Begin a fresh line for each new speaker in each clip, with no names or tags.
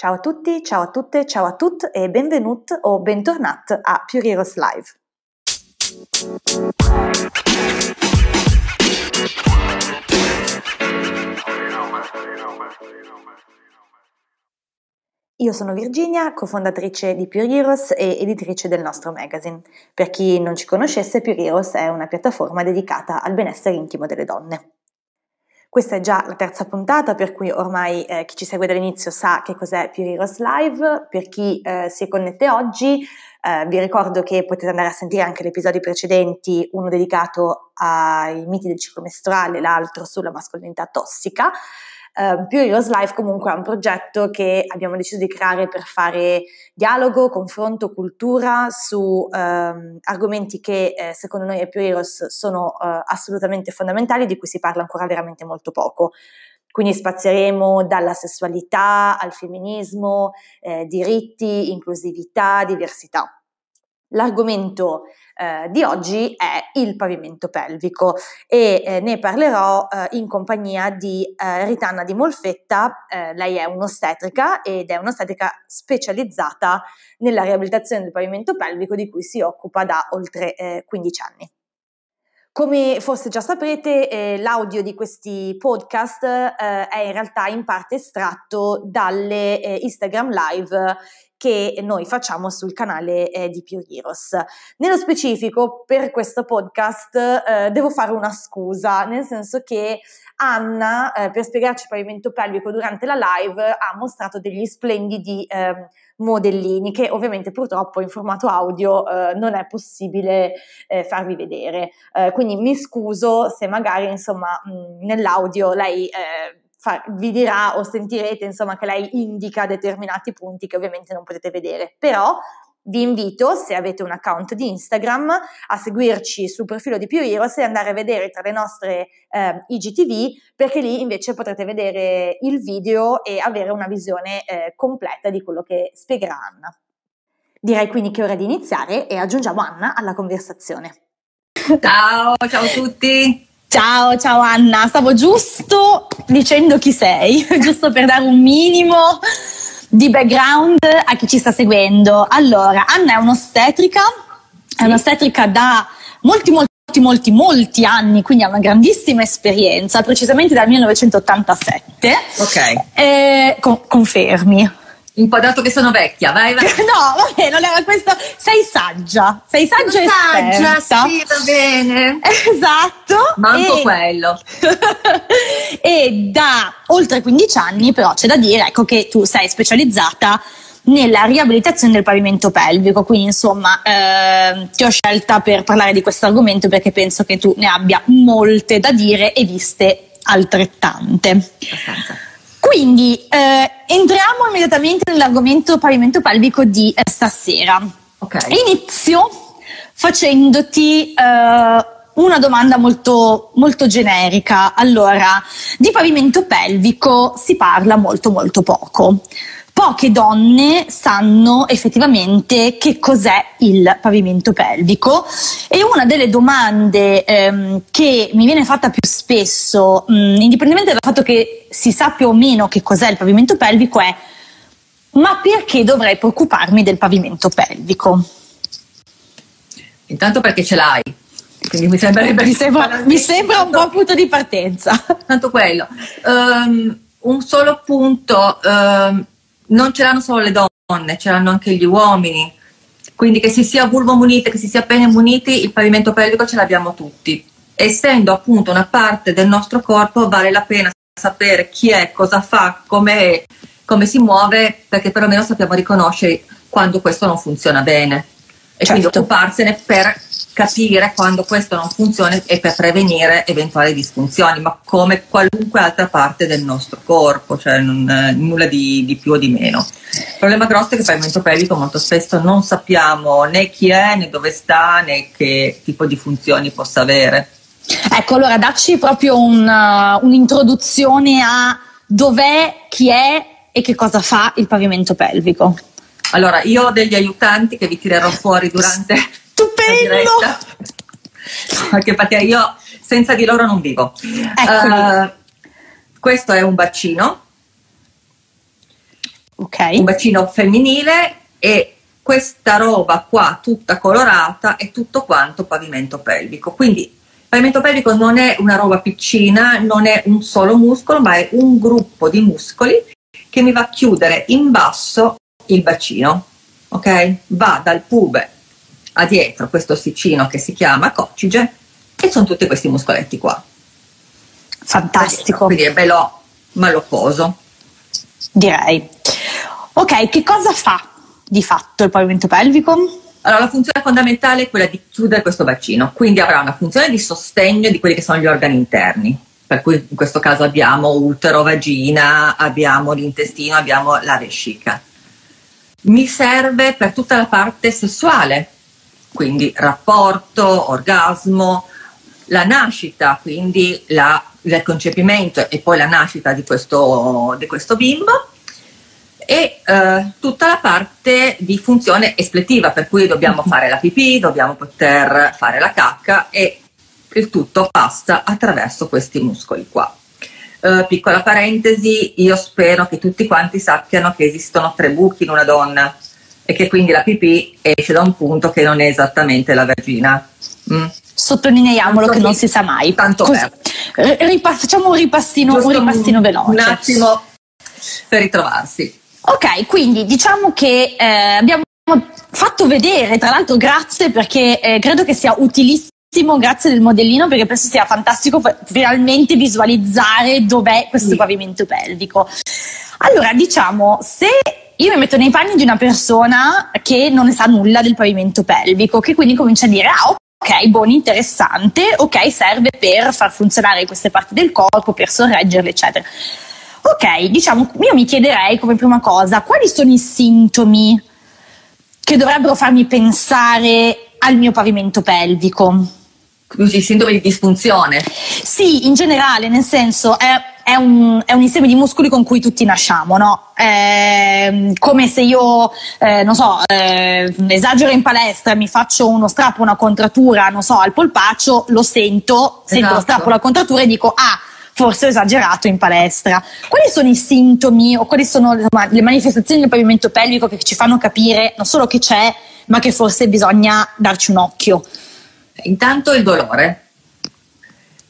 Ciao a tutti, ciao a tutte, ciao a tutti e benvenuti o bentornati a Puriros Live. Io sono Virginia, cofondatrice di Pure e editrice del nostro magazine. Per chi non ci conoscesse, Pure è una piattaforma dedicata al benessere intimo delle donne. Questa è già la terza puntata, per cui ormai eh, chi ci segue dall'inizio sa che cos'è Pure Heroes Live. Per chi eh, si connette oggi, eh, vi ricordo che potete andare a sentire anche gli episodi precedenti, uno dedicato ai miti del ciclo mestruale, l'altro sulla mascolinità tossica. Uh, Heroes Life comunque è un progetto che abbiamo deciso di creare per fare dialogo, confronto, cultura su uh, argomenti che eh, secondo noi a Più Heroes sono uh, assolutamente fondamentali di cui si parla ancora veramente molto poco. Quindi spazieremo dalla sessualità al femminismo, eh, diritti, inclusività, diversità. L'argomento eh, di oggi è il pavimento pelvico e eh, ne parlerò eh, in compagnia di eh, Ritanna di Molfetta, eh, lei è un'ostetrica ed è un'ostetrica specializzata nella riabilitazione del pavimento pelvico di cui si occupa da oltre 15 eh, anni. Come forse già saprete, eh, l'audio di questi podcast eh, è in realtà in parte estratto dalle eh, Instagram Live che noi facciamo sul canale eh, di Pure Heroes. Nello specifico, per questo podcast eh, devo fare una scusa, nel senso che Anna, eh, per spiegarci il pavimento pelvico durante la live, ha mostrato degli splendidi ehm, modellini che ovviamente purtroppo in formato audio eh, non è possibile eh, farvi vedere. Eh, quindi mi scuso se magari insomma mh, nell'audio lei fa, vi dirà o sentirete insomma che lei indica determinati punti che ovviamente non potete vedere, però vi invito, se avete un account di Instagram, a seguirci sul profilo di Più Heroes e andare a vedere tra le nostre eh, IGTV, perché lì invece potrete vedere il video e avere una visione eh, completa di quello che spiegherà Anna. Direi quindi che è ora di iniziare e aggiungiamo Anna alla conversazione.
Ciao, ciao a tutti!
Ciao, ciao Anna, stavo giusto dicendo chi sei, giusto per dare un minimo di background a chi ci sta seguendo. Allora, Anna è un'ostetrica, è un'ostetrica da molti, molti molti molti anni, quindi ha una grandissima esperienza, precisamente dal 1987.
Ok.
Eh, con- confermi
un po' dato che sono vecchia, vai, vai.
no, vabbè, non era questo. Sei saggia, sei saggia e
saggia, sì, va bene.
Esatto.
Manco e... quello.
e da oltre 15 anni, però, c'è da dire, ecco, che tu sei specializzata nella riabilitazione del pavimento pelvico, quindi insomma eh, ti ho scelta per parlare di questo argomento perché penso che tu ne abbia molte da dire e viste altrettante. Abbastanza. Quindi eh, entriamo immediatamente nell'argomento pavimento pelvico di eh, stasera.
Okay.
Inizio facendoti eh, una domanda molto, molto generica. Allora, di pavimento pelvico si parla molto molto poco poche donne sanno effettivamente che cos'è il pavimento pelvico e una delle domande ehm, che mi viene fatta più spesso, mh, indipendentemente dal fatto che si sappia o meno che cos'è il pavimento pelvico, è ma perché dovrei preoccuparmi del pavimento pelvico?
Intanto perché ce l'hai. Quindi mi,
mi, sembra, mi sembra un buon punto di partenza.
Tanto quello. Um, un solo punto. Um, non ce l'hanno solo le donne, ce l'hanno anche gli uomini. Quindi che si sia vulvo munite, che si sia pene muniti, il pavimento pelvico ce l'abbiamo tutti. Essendo appunto una parte del nostro corpo, vale la pena sapere chi è, cosa fa, come, come si muove, perché perlomeno sappiamo riconoscere quando questo non funziona bene. E certo. quindi occuparsene per capire quando questo non funziona e per prevenire eventuali disfunzioni, ma come qualunque altra parte del nostro corpo, cioè non, eh, nulla di, di, più o di meno. Il problema grosso è che il pavimento pelvico molto spesso non sappiamo né chi è, né dove sta, né che tipo di funzioni possa avere.
Ecco, allora dacci proprio un, uh, un'introduzione a dov'è, chi è e che cosa fa il pavimento pelvico.
Allora, io ho degli aiutanti che vi tirerò fuori durante
Stupendo!
Anche perché io senza di loro non vivo. Uh, questo è un bacino. okay. un bacino femminile e questa roba qua tutta colorata è tutto quanto pavimento pelvico. Quindi il pavimento pelvico non è una roba piccina, non è un solo muscolo, ma è un gruppo di muscoli che mi va a chiudere in basso il bacino. Ok? Va dal pube a dietro questo ossicino che si chiama coccige e sono tutti questi muscoletti qua.
Fantastico.
Quindi è bello malocoso.
Direi. Ok, che cosa fa di fatto il pavimento pelvico?
Allora, la funzione fondamentale è quella di chiudere questo bacino, quindi avrà una funzione di sostegno di quelli che sono gli organi interni, per cui in questo caso abbiamo utero, vagina, abbiamo l'intestino, abbiamo la vescica. Mi serve per tutta la parte sessuale, quindi rapporto, orgasmo, la nascita, quindi la, il concepimento e poi la nascita di questo, di questo bimbo e eh, tutta la parte di funzione espletiva, per cui dobbiamo fare la pipì, dobbiamo poter fare la cacca e il tutto passa attraverso questi muscoli qua. Eh, piccola parentesi, io spero che tutti quanti sappiano che esistono tre buchi in una donna e che quindi la pipì esce da un punto che non è esattamente la vagina.
Mm. Sottolineiamolo tanto che non si sa mai.
Tanto Così,
ripass- facciamo un ripassino, un ripassino veloce.
Un attimo per ritrovarsi.
Ok, quindi diciamo che eh, abbiamo fatto vedere, tra l'altro grazie perché eh, credo che sia utilissimo grazie del modellino perché penso sia fantastico finalmente visualizzare dov'è questo sì. pavimento pelvico. Allora, diciamo, se io mi metto nei panni di una persona che non ne sa nulla del pavimento pelvico, che quindi comincia a dire, ah, ok, buono, interessante, ok, serve per far funzionare queste parti del corpo, per sorreggerle, eccetera. Ok, diciamo, io mi chiederei come prima cosa quali sono i sintomi che dovrebbero farmi pensare al mio pavimento pelvico.
I sintomi di disfunzione?
Sì, in generale, nel senso è, è, un, è un, insieme di muscoli con cui tutti nasciamo, no? È come se io, eh, non so, eh, esagero in palestra, mi faccio uno strappo, una contrattura, non so, al polpaccio, lo sento, sento esatto. lo strappo, la contrattura e dico, ah, forse ho esagerato in palestra. Quali sono i sintomi o quali sono le manifestazioni del pavimento pelvico che ci fanno capire non solo che c'è, ma che forse bisogna darci un occhio?
Intanto il dolore.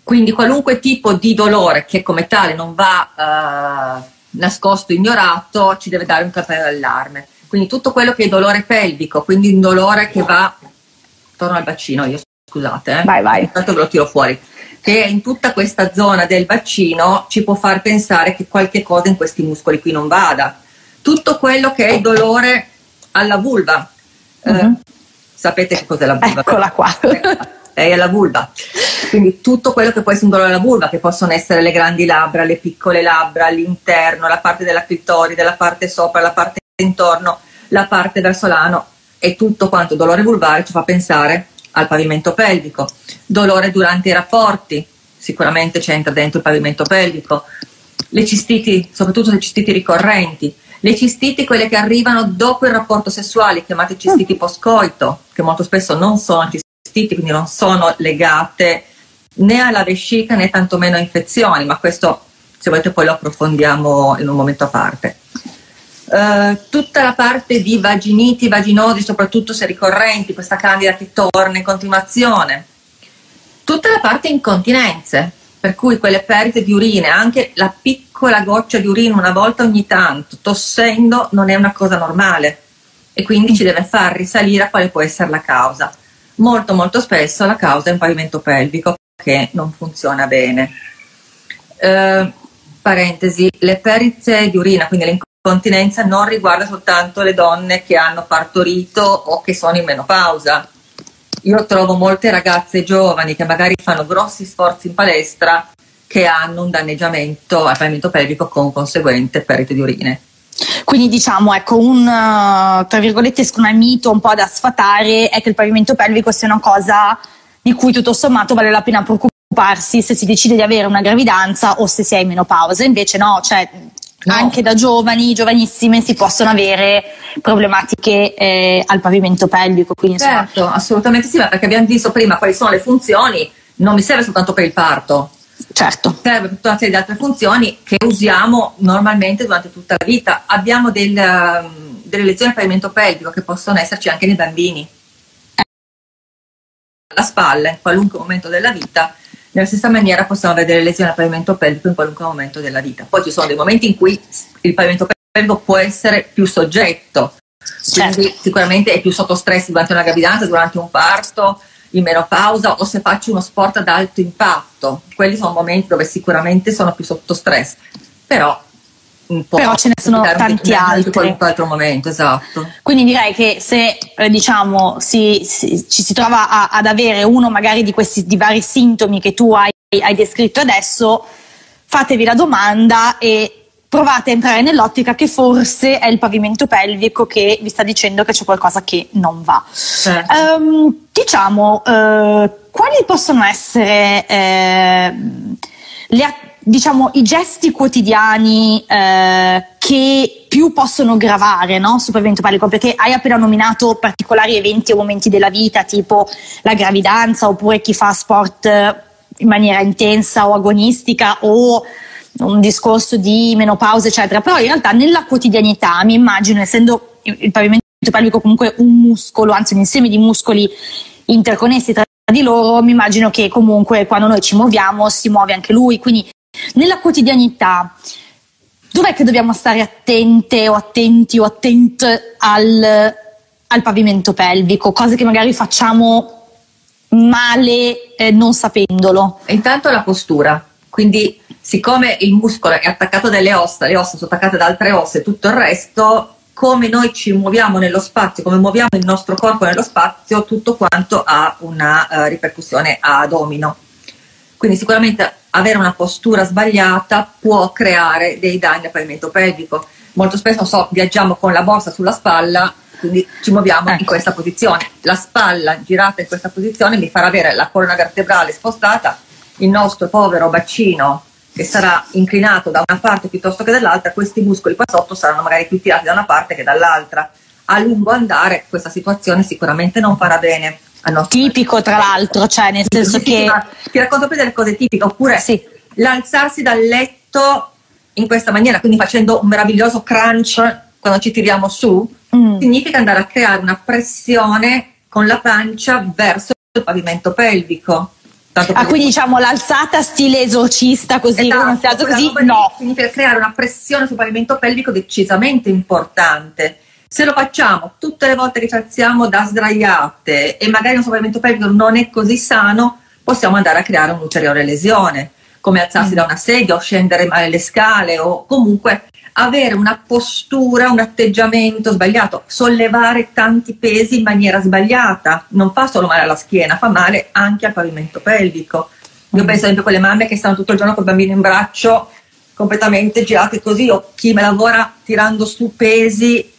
Quindi qualunque tipo di dolore che come tale non va uh, nascosto, ignorato, ci deve dare un capello d'allarme. Quindi tutto quello che è dolore pelvico, quindi un dolore che va attorno al bacino, io scusate, eh.
vai vai.
Intanto ve lo tiro fuori che in tutta questa zona del bacino ci può far pensare che qualche cosa in questi muscoli qui non vada. Tutto quello che è dolore alla vulva. Eh, mhm. sapete che cos'è la vulva?
Eccola qua.
È la vulva. Quindi tutto quello che può essere un dolore alla vulva, che possono essere le grandi labbra, le piccole labbra, l'interno, la parte della clitoride, la parte sopra, la parte intorno, la parte verso l'ano e tutto quanto dolore vulvare ci fa pensare al pavimento pelvico, dolore durante i rapporti, sicuramente c'entra dentro il pavimento pelvico, le cistiti, soprattutto le cistiti ricorrenti, le cistiti quelle che arrivano dopo il rapporto sessuale, chiamate cistiti post-coito, che molto spesso non sono cistiti, quindi non sono legate né alla vescica né tantomeno a infezioni, ma questo se volete poi lo approfondiamo in un momento a parte. Uh, tutta la parte di vaginiti, vaginosi, soprattutto se ricorrenti, questa candida che torna in continuazione. Tutta la parte incontinenze, per cui quelle perdite di urine, anche la piccola goccia di urina una volta ogni tanto, tossendo, non è una cosa normale e quindi ci deve far risalire a quale può essere la causa. Molto molto spesso la causa è un pavimento pelvico che non funziona bene. Uh, parentesi, le perdite di urina, quindi le continenza non riguarda soltanto le donne che hanno partorito o che sono in menopausa. Io trovo molte ragazze giovani che magari fanno grossi sforzi in palestra che hanno un danneggiamento al pavimento pelvico con conseguente perdita di urine.
Quindi diciamo, ecco, un tra virgolette un mito un po' da sfatare è che il pavimento pelvico sia una cosa di cui tutto sommato vale la pena preoccuparsi se si decide di avere una gravidanza o se si è in menopausa. Invece no, cioè No. Anche da giovani, giovanissime, si possono avere problematiche eh, al pavimento pelvico.
Quindi, certo, assolutamente sì, ma perché abbiamo visto prima quali sono le funzioni, non mi serve soltanto per il parto.
Certo.
Serve tutta una serie di altre funzioni che usiamo normalmente durante tutta la vita. Abbiamo del, um, delle lezioni al pavimento pelvico che possono esserci anche nei bambini. La spalla in qualunque momento della vita, nella stessa maniera possiamo avere delle lesioni al pavimento pelvico in qualunque momento della vita. Poi ci sono dei momenti in cui il pavimento pelvico può essere più soggetto, quindi certo. sicuramente è più sotto stress durante una gravidanza, durante un parto, in menopausa o se faccio uno sport ad alto impatto. Quelli sono momenti dove sicuramente sono più sotto stress, però
però ce ne sono tanti altri.
Qualunque altro momento, esatto.
Quindi direi che se eh, diciamo si, si, ci si trova a, ad avere uno magari di questi di vari sintomi che tu hai, hai descritto adesso, fatevi la domanda e provate a entrare nell'ottica che forse è il pavimento pelvico che vi sta dicendo che c'è qualcosa che non va. Certo. Um, diciamo, uh, quali possono essere uh, le, diciamo, i gesti quotidiani uh, che più possono gravare no, sul pavimento pelvico? Perché hai appena nominato particolari eventi o momenti della vita, tipo la gravidanza, oppure chi fa sport in maniera intensa o agonistica o un discorso di menopausa, eccetera, però in realtà nella quotidianità mi immagino, essendo il pavimento pelvico comunque un muscolo, anzi un insieme di muscoli interconnessi tra di loro, mi immagino che comunque quando noi ci muoviamo si muove anche lui, quindi nella quotidianità dov'è che dobbiamo stare attente o attenti o attente al, al pavimento pelvico, cose che magari facciamo male eh, non sapendolo?
Intanto la postura, quindi siccome il muscolo è attaccato dalle ossa, le ossa sono attaccate da altre ossa e tutto il resto, come noi ci muoviamo nello spazio, come muoviamo il nostro corpo nello spazio, tutto quanto ha una uh, ripercussione a domino. Quindi sicuramente avere una postura sbagliata può creare dei danni al pavimento pelvico. Molto spesso so, viaggiamo con la borsa sulla spalla, quindi ci muoviamo ecco. in questa posizione. La spalla girata in questa posizione mi farà avere la colonna vertebrale spostata, il nostro povero bacino che sarà inclinato da una parte piuttosto che dall'altra, questi muscoli qua sotto saranno magari più tirati da una parte che dall'altra. A lungo andare questa situazione sicuramente non farà bene.
Tipico tra l'altro, cioè nel senso che...
Ti racconto poi delle cose tipiche, oppure sì. l'alzarsi dal letto in questa maniera, quindi facendo un meraviglioso crunch quando ci tiriamo su, mm. significa andare a creare una pressione con la pancia verso il pavimento pelvico.
Ah, quindi diciamo l'alzata stile esorcista così, esatto, così,
no. Quindi per creare una pressione sul pavimento pelvico decisamente importante. Se lo facciamo tutte le volte che ci alziamo da sdraiate e magari il nostro pavimento pelvico non è così sano, possiamo andare a creare un'ulteriore lesione, come alzarsi mm. da una sedia o scendere male le scale o comunque avere una postura, un atteggiamento sbagliato, sollevare tanti pesi in maniera sbagliata, non fa solo male alla schiena, fa male anche al pavimento pelvico. Io penso ad esempio a quelle mamme che stanno tutto il giorno con il bambino in braccio, completamente girate così, o chi me lavora tirando su pesi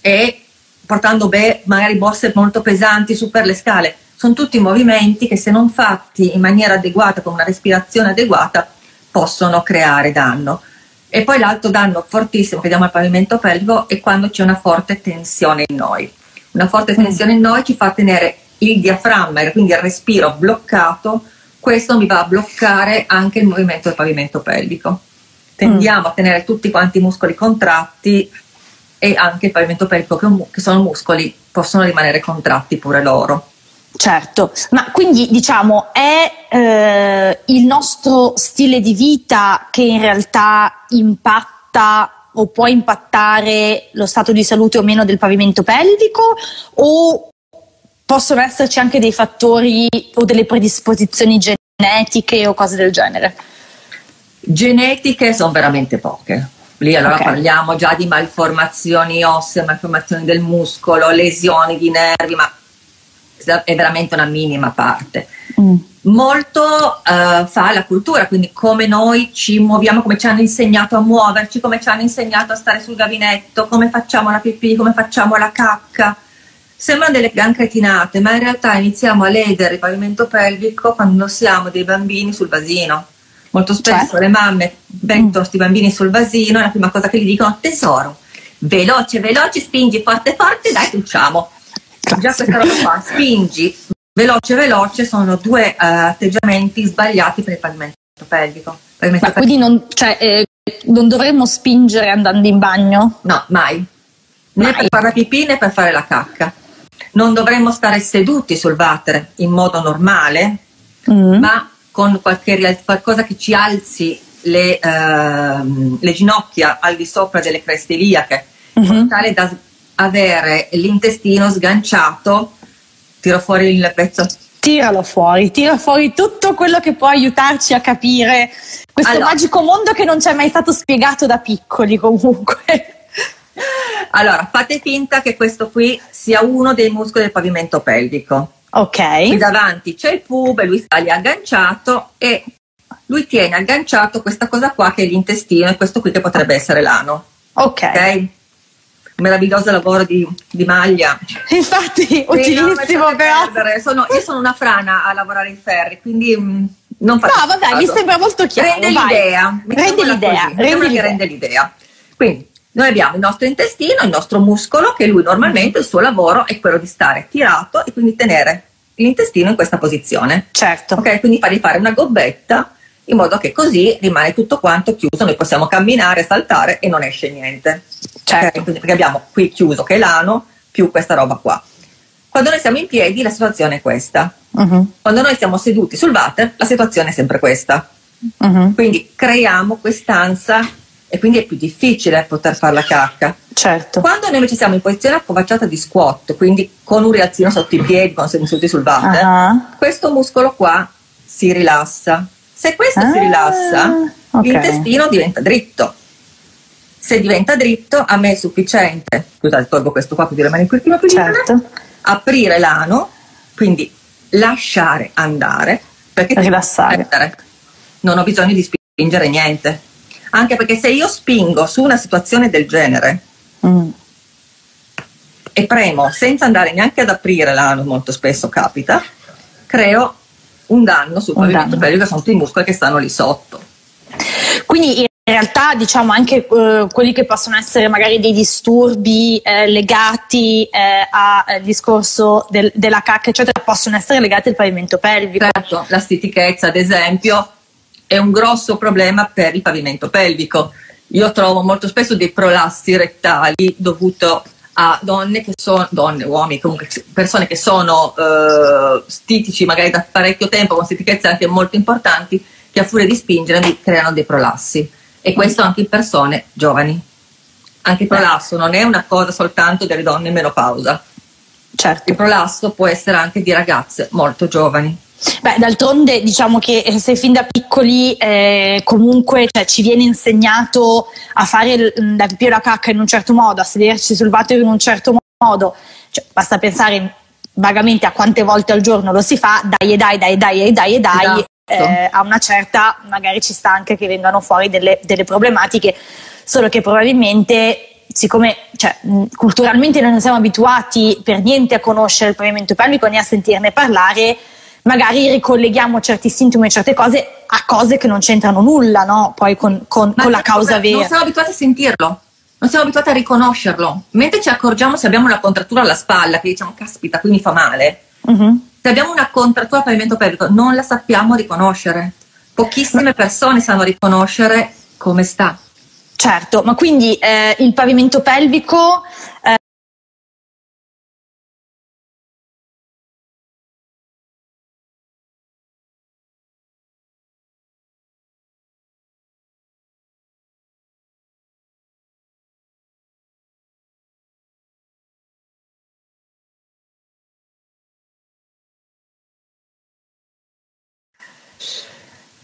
e portando beh, magari borse molto pesanti su per le scale. Sono tutti movimenti che se non fatti in maniera adeguata, con una respirazione adeguata, possono creare danno. E poi l'altro danno fortissimo che diamo al pavimento pelvico è quando c'è una forte tensione in noi. Una forte mm. tensione in noi ci fa tenere il diaframma, quindi il respiro bloccato, questo mi va a bloccare anche il movimento del pavimento pelvico. Tendiamo mm. a tenere tutti quanti i muscoli contratti e anche il pavimento pelvico, che sono muscoli, possono rimanere contratti pure loro.
Certo, ma quindi diciamo è eh, il nostro stile di vita che in realtà impatta o può impattare lo stato di salute o meno del pavimento pelvico o possono esserci anche dei fattori o delle predisposizioni genetiche o cose del genere?
Genetiche sono veramente poche. Lì allora okay. parliamo già di malformazioni ossee, malformazioni del muscolo, lesioni di nervi, ma è veramente una minima parte. Mm. Molto uh, fa la cultura, quindi come noi ci muoviamo, come ci hanno insegnato a muoverci, come ci hanno insegnato a stare sul gabinetto, come facciamo la pipì, come facciamo la cacca. Sembrano delle gran cretinate, ma in realtà iniziamo a ledere il pavimento pelvico quando siamo dei bambini sul vasino. Molto spesso cioè? le mamme mettono questi mm. bambini sul vasino e la prima cosa che gli dicono tesoro, veloce, veloce, spingi forte, forte, dai, Già questa roba qua, spingi, veloce, veloce, sono due uh, atteggiamenti sbagliati per il pavimento pelvico.
Ma quindi non, cioè, eh, non dovremmo spingere andando in bagno?
No, mai. Né mai. per fare la pipì né per fare la cacca. Non dovremmo stare seduti sul water in modo normale, mm. ma con qualche, qualcosa che ci alzi le, uh, le, ginocchia al di sopra delle creste iliache, mm-hmm. in modo tale da avere l'intestino sganciato. Tiro fuori il pezzo
tiralo fuori, tira fuori tutto quello che può aiutarci a capire questo allora, magico mondo che non ci è mai stato spiegato da piccoli comunque.
Allora, fate finta che questo qui sia uno dei muscoli del pavimento pelvico.
Ok.
Qui davanti c'è il pube, lui sta lì agganciato e lui tiene agganciato questa cosa qua che è l'intestino e questo qui che potrebbe essere l'ano.
Ok. okay?
Meraviglioso lavoro di, di maglia.
Infatti, sì, utilissimo no, però.
Sono, io sono una frana a lavorare in ferri, quindi mh, mm, non faccio
No, vabbè, caso. mi sembra molto chiaro.
Rende
vai.
l'idea.
Rende l'idea.
Rende l'idea. rende l'idea. Quindi, noi abbiamo il nostro intestino, il nostro muscolo, che lui normalmente il suo lavoro è quello di stare tirato e quindi tenere l'intestino in questa posizione.
Certo.
Ok, quindi fargli fare una gobbetta in modo che così rimane tutto quanto chiuso, noi possiamo camminare, saltare e non esce niente.
Certo.
Okay? Perché abbiamo qui chiuso che è l'ano più questa roba qua. Quando noi siamo in piedi la situazione è questa. Uh-huh. Quando noi siamo seduti sul water la situazione è sempre questa. Uh-huh. Quindi creiamo quest'ansia e quindi è più difficile poter fare la cacca.
Certo.
Quando noi ci siamo in posizione accovacciata di squat, quindi con un rialzino sotto i piedi, quando siamo seduti sul water, uh-huh. questo muscolo qua si rilassa se questo ah, si rilassa, okay. l'intestino diventa dritto. Se diventa dritto, a me è sufficiente, scusate, tolgo questo qua, quindi rimane pochino più certo. aprire l'ano, quindi lasciare andare, perché
rilassare.
Non ho bisogno di spingere niente. Anche perché se io spingo su una situazione del genere mm. e premo senza andare neanche ad aprire l'ano, molto spesso capita, creo un danno sul pavimento pelvico sono tutti i muscoli che stanno lì sotto.
Quindi in realtà diciamo anche eh, quelli che possono essere magari dei disturbi eh, legati eh, al discorso del, della cacca eccetera possono essere legati al pavimento pelvico.
Certo, la stitichezza ad esempio è un grosso problema per il pavimento pelvico. Io trovo molto spesso dei prolassi rettali dovuti a donne che sono, donne, uomini, comunque persone che sono eh, stitici magari da parecchio tempo, con stitichezze anche molto importanti, che a furia di spingere creano dei prolassi. E questo anche in persone giovani. Anche il prolasso non è una cosa soltanto delle donne in menopausa.
Certo.
Il prolasso può essere anche di ragazze molto giovani.
Beh, d'altronde diciamo che eh, se fin da piccoli eh, comunque cioè, ci viene insegnato a fare la pipì o la cacca in un certo modo, a sederci sul water in un certo modo, cioè, basta pensare vagamente a quante volte al giorno lo si fa, dai e dai, dai, dai e dai e dai, esatto. eh, a una certa magari ci sta anche che vengano fuori delle, delle problematiche, solo che probabilmente siccome cioè, culturalmente noi non siamo abituati per niente a conoscere il pavimento pelvico né a sentirne parlare, magari ricolleghiamo certi sintomi e certe cose a cose che non c'entrano nulla, no? Poi con, con, con la causa vera.
Non siamo abituati a sentirlo, non siamo abituati a riconoscerlo. Mentre ci accorgiamo se abbiamo una contrattura alla spalla, che diciamo, caspita, qui mi fa male. Uh-huh. Se abbiamo una contrattura al pavimento pelvico, non la sappiamo riconoscere. Pochissime persone sanno riconoscere come sta.
Certo, ma quindi eh, il pavimento pelvico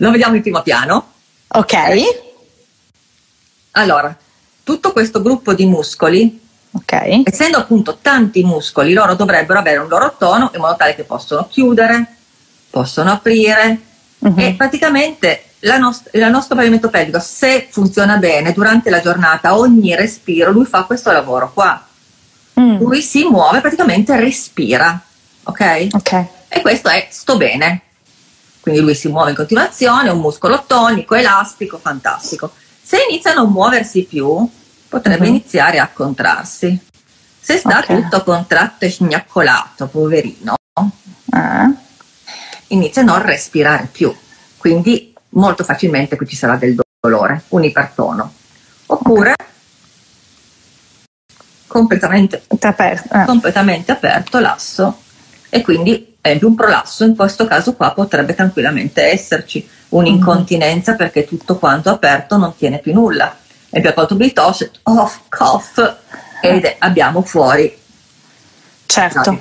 Lo vediamo in primo piano.
Ok.
Allora, tutto questo gruppo di muscoli,
okay.
essendo appunto tanti muscoli, loro dovrebbero avere un loro tono in modo tale che possono chiudere, possono aprire uh-huh. e praticamente la nost- il nostro pavimento pelvico, se funziona bene durante la giornata, ogni respiro, lui fa questo lavoro qua. Mm. Lui si muove, praticamente respira, ok?
Ok.
E questo è sto bene. Quindi lui si muove in continuazione, un muscolo tonico, elastico, fantastico. Se inizia a non muoversi più, potrebbe uh-huh. iniziare a contrarsi. Se sta okay. tutto contratto e sgnaccolato, poverino, uh. inizia a non respirare più. Quindi molto facilmente qui ci sarà del dolore, un ipertono. Oppure completamente aperto, eh. completamente aperto l'asso e quindi è un prolasso, in questo caso qua potrebbe tranquillamente esserci un'incontinenza mm. perché tutto quanto aperto non tiene più nulla. E più colto bitosh, off, cough, ed eh. abbiamo fuori.
Certo.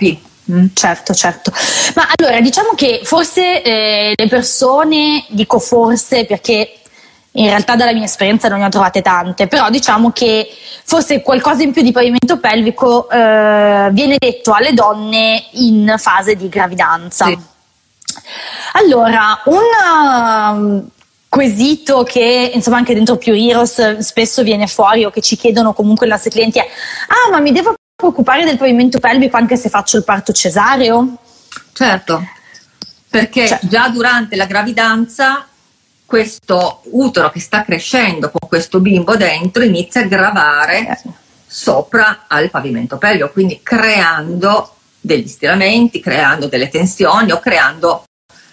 Mm. Certo, certo. Ma allora diciamo che forse eh, le persone, dico forse perché in realtà dalla mia esperienza non ne ho trovate tante, però diciamo che forse qualcosa in più di pavimento pelvico eh, viene detto alle donne in fase di gravidanza. Sì. Allora, un um, quesito che insomma anche dentro più Heroes spesso viene fuori o che ci chiedono comunque i nostri clienti è ah ma mi devo preoccupare del pavimento pelvico anche se faccio il parto cesareo?
Certo, perché cioè. già durante la gravidanza questo utero che sta crescendo con questo bimbo dentro inizia a gravare eh. sopra al pavimento pelvico, quindi creando degli stiramenti, creando delle tensioni o creando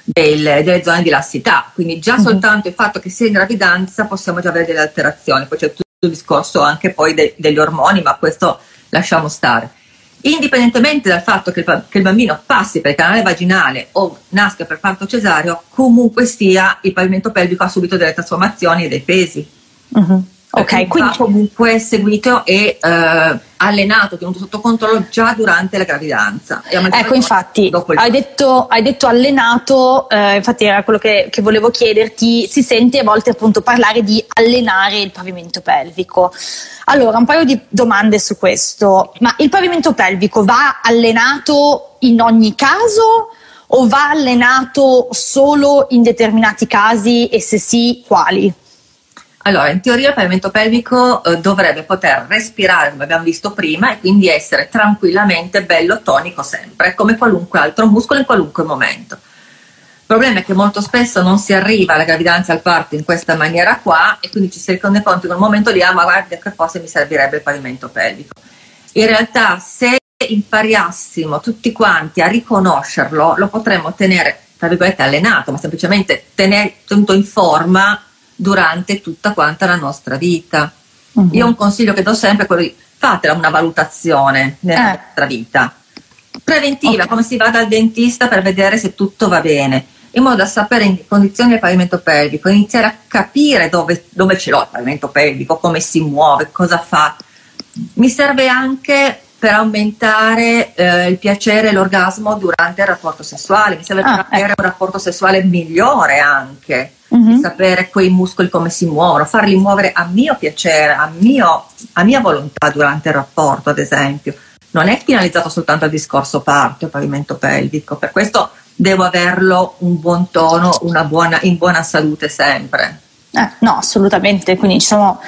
del, delle zone di lassità. Quindi già mm-hmm. soltanto il fatto che sia in gravidanza possiamo già avere delle alterazioni. Poi c'è tutto il discorso anche poi de, degli ormoni, ma questo lasciamo stare. Indipendentemente dal fatto che il, che il, bambino passi per il canale vaginale o nasca per parto cesareo, comunque sia il pavimento pelvico ha subito delle trasformazioni e dei pesi. Uh-huh. Ok, quindi comunque seguito e eh, allenato, tenuto sotto controllo già durante la gravidanza.
Ecco, infatti, hai detto, hai detto, allenato, eh, infatti era quello che, che, volevo chiederti, si sente a volte appunto parlare di allenare il pavimento pelvico. Allora, un paio di domande su questo, ma il pavimento pelvico va allenato in ogni caso? O va allenato solo in determinati casi e se sì, quali?
Allora, in teoria il pavimento pelvico eh, dovrebbe poter respirare, come abbiamo visto prima, e quindi essere tranquillamente bello tonico sempre, come qualunque altro muscolo in qualunque momento. Il problema è che molto spesso non si arriva alla gravidanza al parto in questa maniera qua e quindi ci si rende conto in quel momento lì, ah ma guarda che forse mi servirebbe il pavimento pelvico. In realtà se impariassimo tutti quanti a riconoscerlo, lo potremmo tenere, tra virgolette, allenato, ma semplicemente tenuto in forma durante tutta quanta la nostra vita. Uh-huh. Io un consiglio che do sempre è quello di fatela una valutazione nella eh. vostra vita. Preventiva, okay. come si va dal dentista per vedere se tutto va bene, in modo da sapere in condizioni il pavimento pelvico, iniziare a capire dove, dove ce l'ho il pavimento pelvico, come si muove, cosa fa. Mi serve anche per aumentare eh, il piacere e l'orgasmo durante il rapporto sessuale, mi serve ah, per avere ecco. un rapporto sessuale migliore anche mm-hmm. sapere quei muscoli come si muovono, farli muovere a mio piacere, a, mio, a mia volontà durante il rapporto, ad esempio. Non è finalizzato soltanto al discorso parto pavimento pelvico, per questo devo averlo un buon tono, una buona, in buona salute sempre.
Eh, no, assolutamente, quindi diciamo,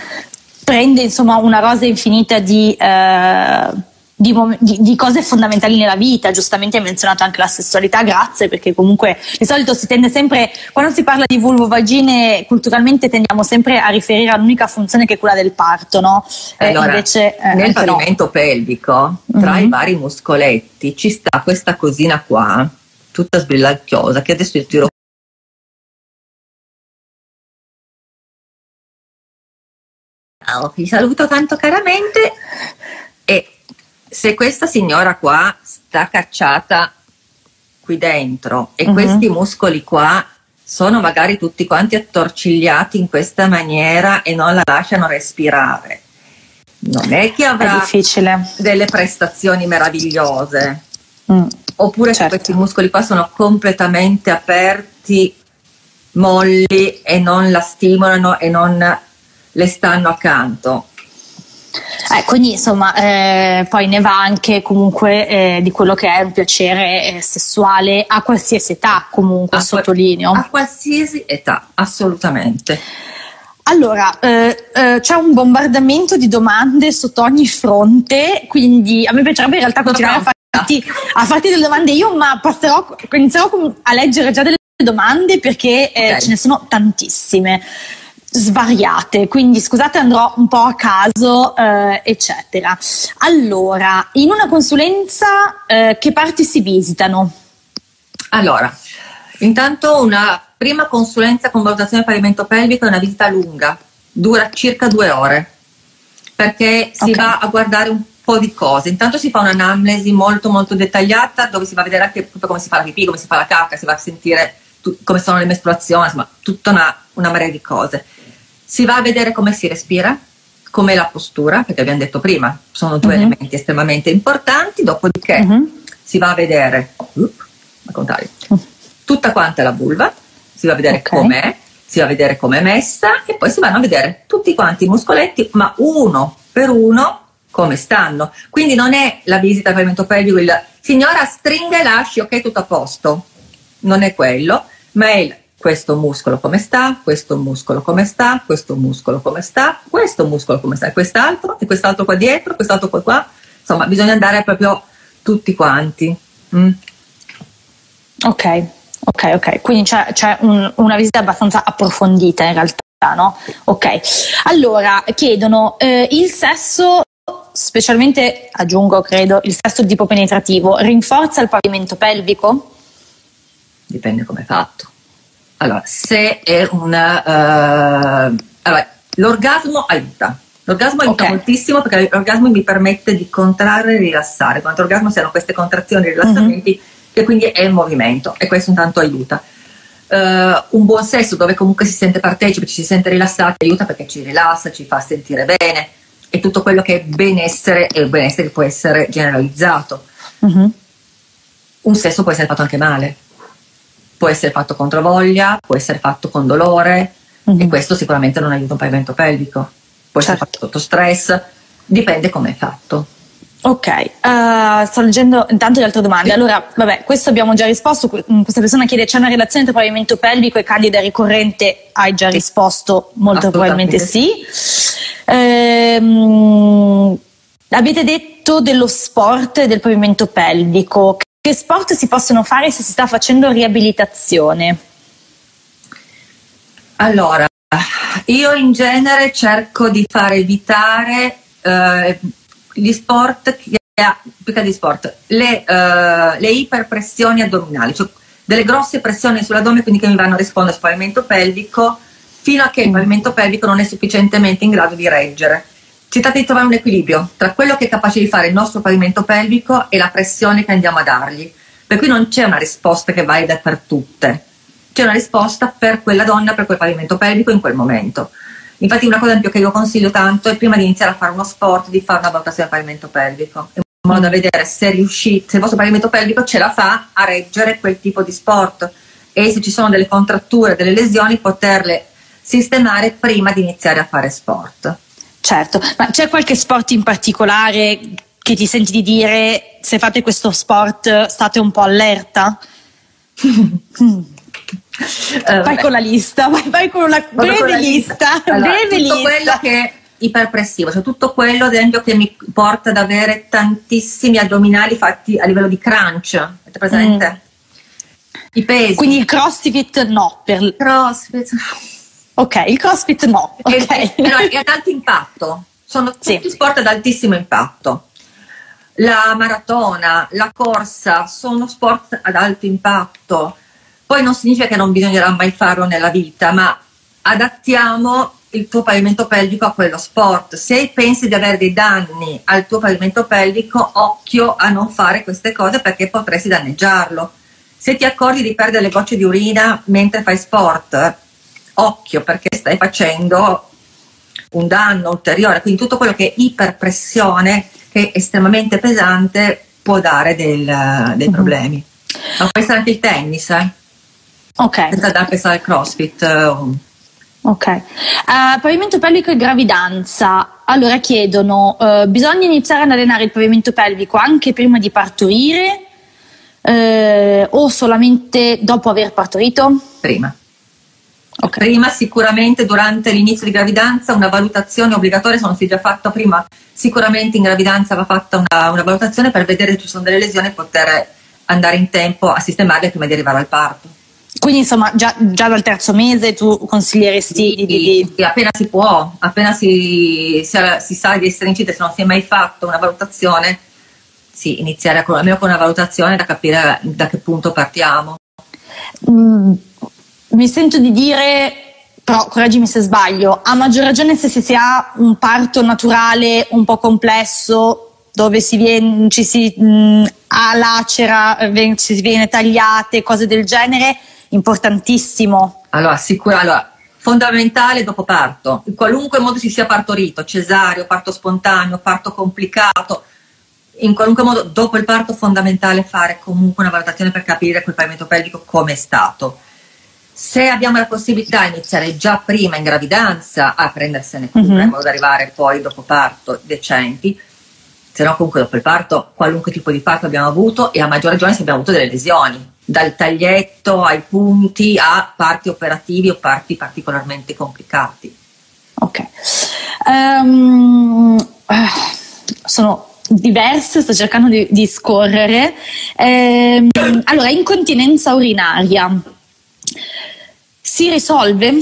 prende insomma una rosa infinita di... Eh di, di, di, cose fondamentali nella vita. Giustamente hai menzionato anche la sessualità, grazie, perché comunque di solito si tende sempre, quando si parla di vulvo-vagine, culturalmente tendiamo sempre a riferire all'unica funzione che è quella del parto, no?
Eh, allora, invece, eh, nel pavimento no. pelvico, tra mm-hmm. i vari muscoletti, ci sta questa cosina qua, tutta sbrillacchiosa, che adesso io tiro vi saluto tanto caramente e se questa signora qua sta cacciata qui dentro e uh-huh. questi muscoli qua sono magari tutti quanti attorcigliati in questa maniera e non la lasciano respirare, non è che avrà
è
delle prestazioni meravigliose. Mm, Oppure certo. questi muscoli qua sono completamente aperti, molli e non la stimolano e non le stanno accanto.
Eh, quindi insomma eh, poi ne va anche comunque eh, di quello che è un piacere eh, sessuale a qualsiasi età comunque a sottolineo.
A qualsiasi età, assolutamente.
Allora, eh, eh, c'è un bombardamento di domande sotto ogni fronte, quindi a me piacerebbe in realtà continuare a farti, a farti, delle domande io, ma passerò, inizierò a leggere già delle domande perché okay. ce ne sono tantissime svariate, quindi scusate andrò un po' a caso, eh, eccetera. Allora, in una consulenza eh, che parti si visitano?
Allora, Intanto una prima consulenza con valutazione del pavimento pelvico è una visita lunga, dura circa due ore, perché si okay. va a guardare un po' di cose. Intanto si fa un'anamnesi molto molto dettagliata dove si va a vedere anche come si fa la pipì, come si fa la cacca, si va a sentire come sono le mestruazioni, insomma tutta una, una marea di cose. Si va a vedere come si respira, come la postura, perché abbiamo detto prima, sono due uh-huh. elementi estremamente importanti, dopodiché uh-huh. si va a vedere, uh, al contrario, tutta quanta la vulva, si va a vedere okay. com'è, si va a vedere com'è messa e poi si vanno a vedere tutti quanti i muscoletti, ma uno per uno come stanno. Quindi non è la visita al pavimento pelvico il signora stringa e lasci, ok, tutto a posto. Non è quello, ma è il questo muscolo come sta, questo muscolo come sta, questo muscolo come sta, questo muscolo come sta, e quest'altro, e quest'altro qua dietro, quest'altro qua qua. Insomma, bisogna andare proprio tutti quanti. Mm.
Ok, ok, ok. Quindi c'è, c'è un, una visita abbastanza approfondita in realtà, no? Ok. Allora, chiedono eh, il sesso specialmente aggiungo, credo, il sesso tipo penetrativo, rinforza il pavimento pelvico?
Dipende come è fatto. Allora, se è una... Uh, allora, l'orgasmo aiuta. L'orgasmo aiuta okay. moltissimo perché l'orgasmo mi permette di contrarre e rilassare. Quando l'orgasmo siano queste contrazioni e rilassamenti, mm-hmm. che quindi è il movimento e questo intanto aiuta. Uh, un buon sesso dove comunque si sente partecipe, ci si sente rilassati, aiuta perché ci rilassa, ci fa sentire bene e tutto quello che è benessere e il benessere può essere generalizzato. Mm-hmm. Un sesso può essere fatto anche male può essere fatto contro voglia, può essere fatto con dolore mm-hmm. e questo sicuramente non aiuta un pavimento pelvico, può certo. essere fatto sotto stress, dipende come è fatto.
Ok, uh, sto leggendo intanto le altre domande. Allora, vabbè, questo abbiamo già risposto. Mm, questa persona chiede: c'è una relazione tra pavimento pelvico e candida ricorrente? Hai già risposto, molto probabilmente sì. Ehm, avete detto dello sport e del pavimento pelvico. Che sport si possono fare se si sta facendo riabilitazione?
Allora, io in genere cerco di far evitare eh, gli sport, più che gli sport, le, eh, le iperpressioni addominali, cioè delle grosse pressioni sull'addome, quindi che mi vanno a rispondere sul pavimento pelvico, fino a che il pavimento pelvico non è sufficientemente in grado di reggere. Si di trovare un equilibrio tra quello che è capace di fare il nostro pavimento pelvico e la pressione che andiamo a dargli. Per cui non c'è una risposta che valida per tutte, c'è una risposta per quella donna, per quel pavimento pelvico in quel momento. Infatti una cosa che io consiglio tanto è prima di iniziare a fare uno sport di fare una valutazione del pavimento pelvico, in modo da vedere se riuscite, se il vostro pavimento pelvico ce la fa a reggere quel tipo di sport e se ci sono delle contratture, delle lesioni, poterle sistemare prima di iniziare a fare sport.
Certo, ma c'è qualche sport in particolare che ti senti di dire se fate questo sport state un po' allerta? Uh, vai con la lista, vai, vai con una breve con lista.
lista. Allora, breve tutto lista. quello che è iperpressivo, cioè tutto quello ad esempio che mi porta ad avere tantissimi addominali fatti a livello di crunch, avete presente?
Mm. I pesi. Quindi il crossfit no. Per...
Crossfit.
Ok, il crossfit no. Okay.
È ad alto impatto, sono tutti sì. sport ad altissimo impatto. La maratona, la corsa sono sport ad alto impatto. Poi non significa che non bisognerà mai farlo nella vita, ma adattiamo il tuo pavimento pelvico a quello sport. Se pensi di avere dei danni al tuo pavimento pelvico, occhio a non fare queste cose perché potresti danneggiarlo. Se ti accorgi di perdere le gocce di urina mentre fai sport, occhio perché stai facendo un danno ulteriore, quindi tutto quello che è iperpressione, che è estremamente pesante, può dare del, dei mm-hmm. problemi. Ma può essere anche il tennis, eh?
Ok.
Senza dar pensare al crossfit.
Uh. Ok. Uh, pavimento pelvico e gravidanza. Allora chiedono, uh, bisogna iniziare ad allenare il pavimento pelvico anche prima di partorire uh, o solamente dopo aver partorito?
Prima. Okay. Prima sicuramente durante l'inizio di gravidanza una valutazione obbligatoria, se non si è già fatta prima, sicuramente in gravidanza va fatta una, una valutazione per vedere se ci sono delle lesioni e poter andare in tempo a sistemarle prima di arrivare al parto.
Quindi insomma già, già dal terzo mese tu consiglieresti
sì, di, di... Sì, appena si può, appena si, si, si, sa di essere incinta, se non si è mai fatto una valutazione, sì, iniziare con, almeno con una valutazione da capire da che punto partiamo.
mm, mi sento di dire, però correggimi se sbaglio, a maggior ragione se si ha un parto naturale un po' complesso, dove si viene, ci si mh, mm, ha lacera, si viene tagliate, cose del genere, importantissimo.
Allora, sicuramente. Allora, fondamentale dopo parto, in qualunque modo si sia partorito, cesareo, parto spontaneo, parto complicato, in qualunque modo dopo il parto fondamentale fare comunque una valutazione per capire quel pavimento pelvico come è stato. Se abbiamo la possibilità di iniziare già prima in gravidanza a prendersene cura mm-hmm. in modo da arrivare poi dopo parto decenti, se no comunque dopo il parto qualunque tipo di parto abbiamo avuto e a maggior ragione se abbiamo avuto delle lesioni, dal taglietto ai punti a parti operativi o parti particolarmente complicati.
Ok. Um, sono diverse, sto cercando di, di scorrere. Eh, allora, incontinenza urinaria si risolve?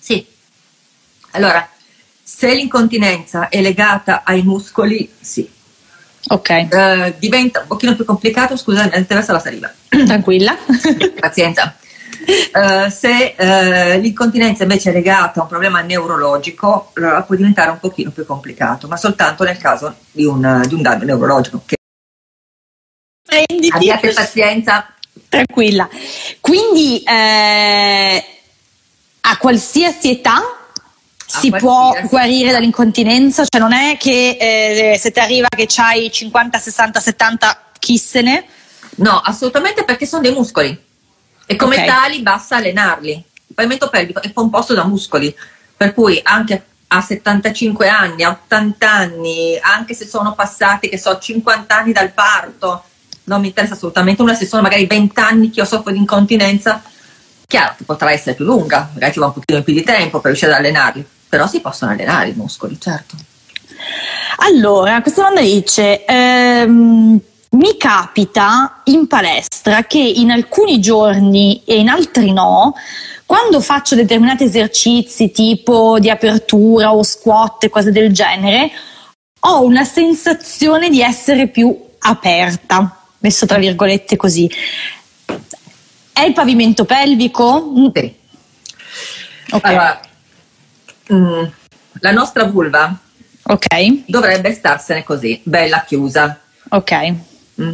Sì. Allora, se l'incontinenza è legata ai muscoli, sì.
Ok.
Uh, diventa un pochino più complicato, scusami, mi attraversa la saliva.
Tranquilla.
Pazienza. Uh, se uh, l'incontinenza invece è legata a un problema neurologico, allora può diventare un pochino più complicato, ma soltanto nel caso di un, di un danno neurologico. Che... Abbiate pazienza.
Tranquilla. Quindi eh, a qualsiasi età si può guarire dall'incontinenza? Cioè non è che eh, se ti arriva che hai 50, 60, 70 chissene?
No, assolutamente perché sono dei muscoli e come okay. tali basta allenarli. Il pavimento pelvico è composto da muscoli, per cui anche a 75 anni, a 80 anni, anche se sono passati, che so, 50 anni dal parto, non mi interessa assolutamente una, se sono magari 20 anni che io soffro di incontinenza, chiaro che potrà essere più lunga, magari ci va un pochino più di tempo per riuscire ad allenarli, però si possono allenare i muscoli, certo.
Allora, questa domanda dice... Ehm mi capita in palestra che in alcuni giorni e in altri no, quando faccio determinati esercizi tipo di apertura o squat e cose del genere, ho una sensazione di essere più aperta, messo tra virgolette così. È il pavimento pelvico?
Sì. Okay. Allora, mm, la nostra vulva okay. dovrebbe starsene così, bella chiusa.
Ok.
Mm.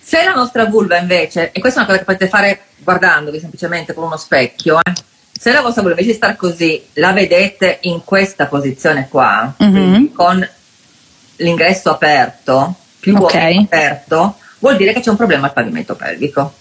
Se la nostra vulva invece, e questa è una cosa che potete fare guardandovi semplicemente con uno specchio, eh, se la vostra vulva invece di stare così, la vedete in questa posizione qua, mm-hmm. con l'ingresso aperto, più okay. aperto, vuol dire che c'è un problema al pavimento pelvico.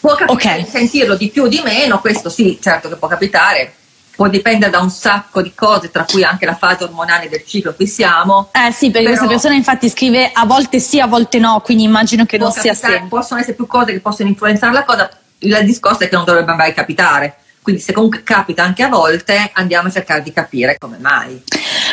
Può capitare okay. sentirlo di più o di meno, questo sì, certo che può capitare, può dipendere da un sacco di cose, tra cui anche la fase ormonale del ciclo cui siamo.
Eh sì, perché questa persona infatti scrive a volte sì, a volte no, quindi immagino che non sia sempre.
Possono essere più cose che possono influenzare la cosa, il discorso è che non dovrebbe mai capitare. Quindi se comunque capita anche a volte andiamo a cercare di capire come mai.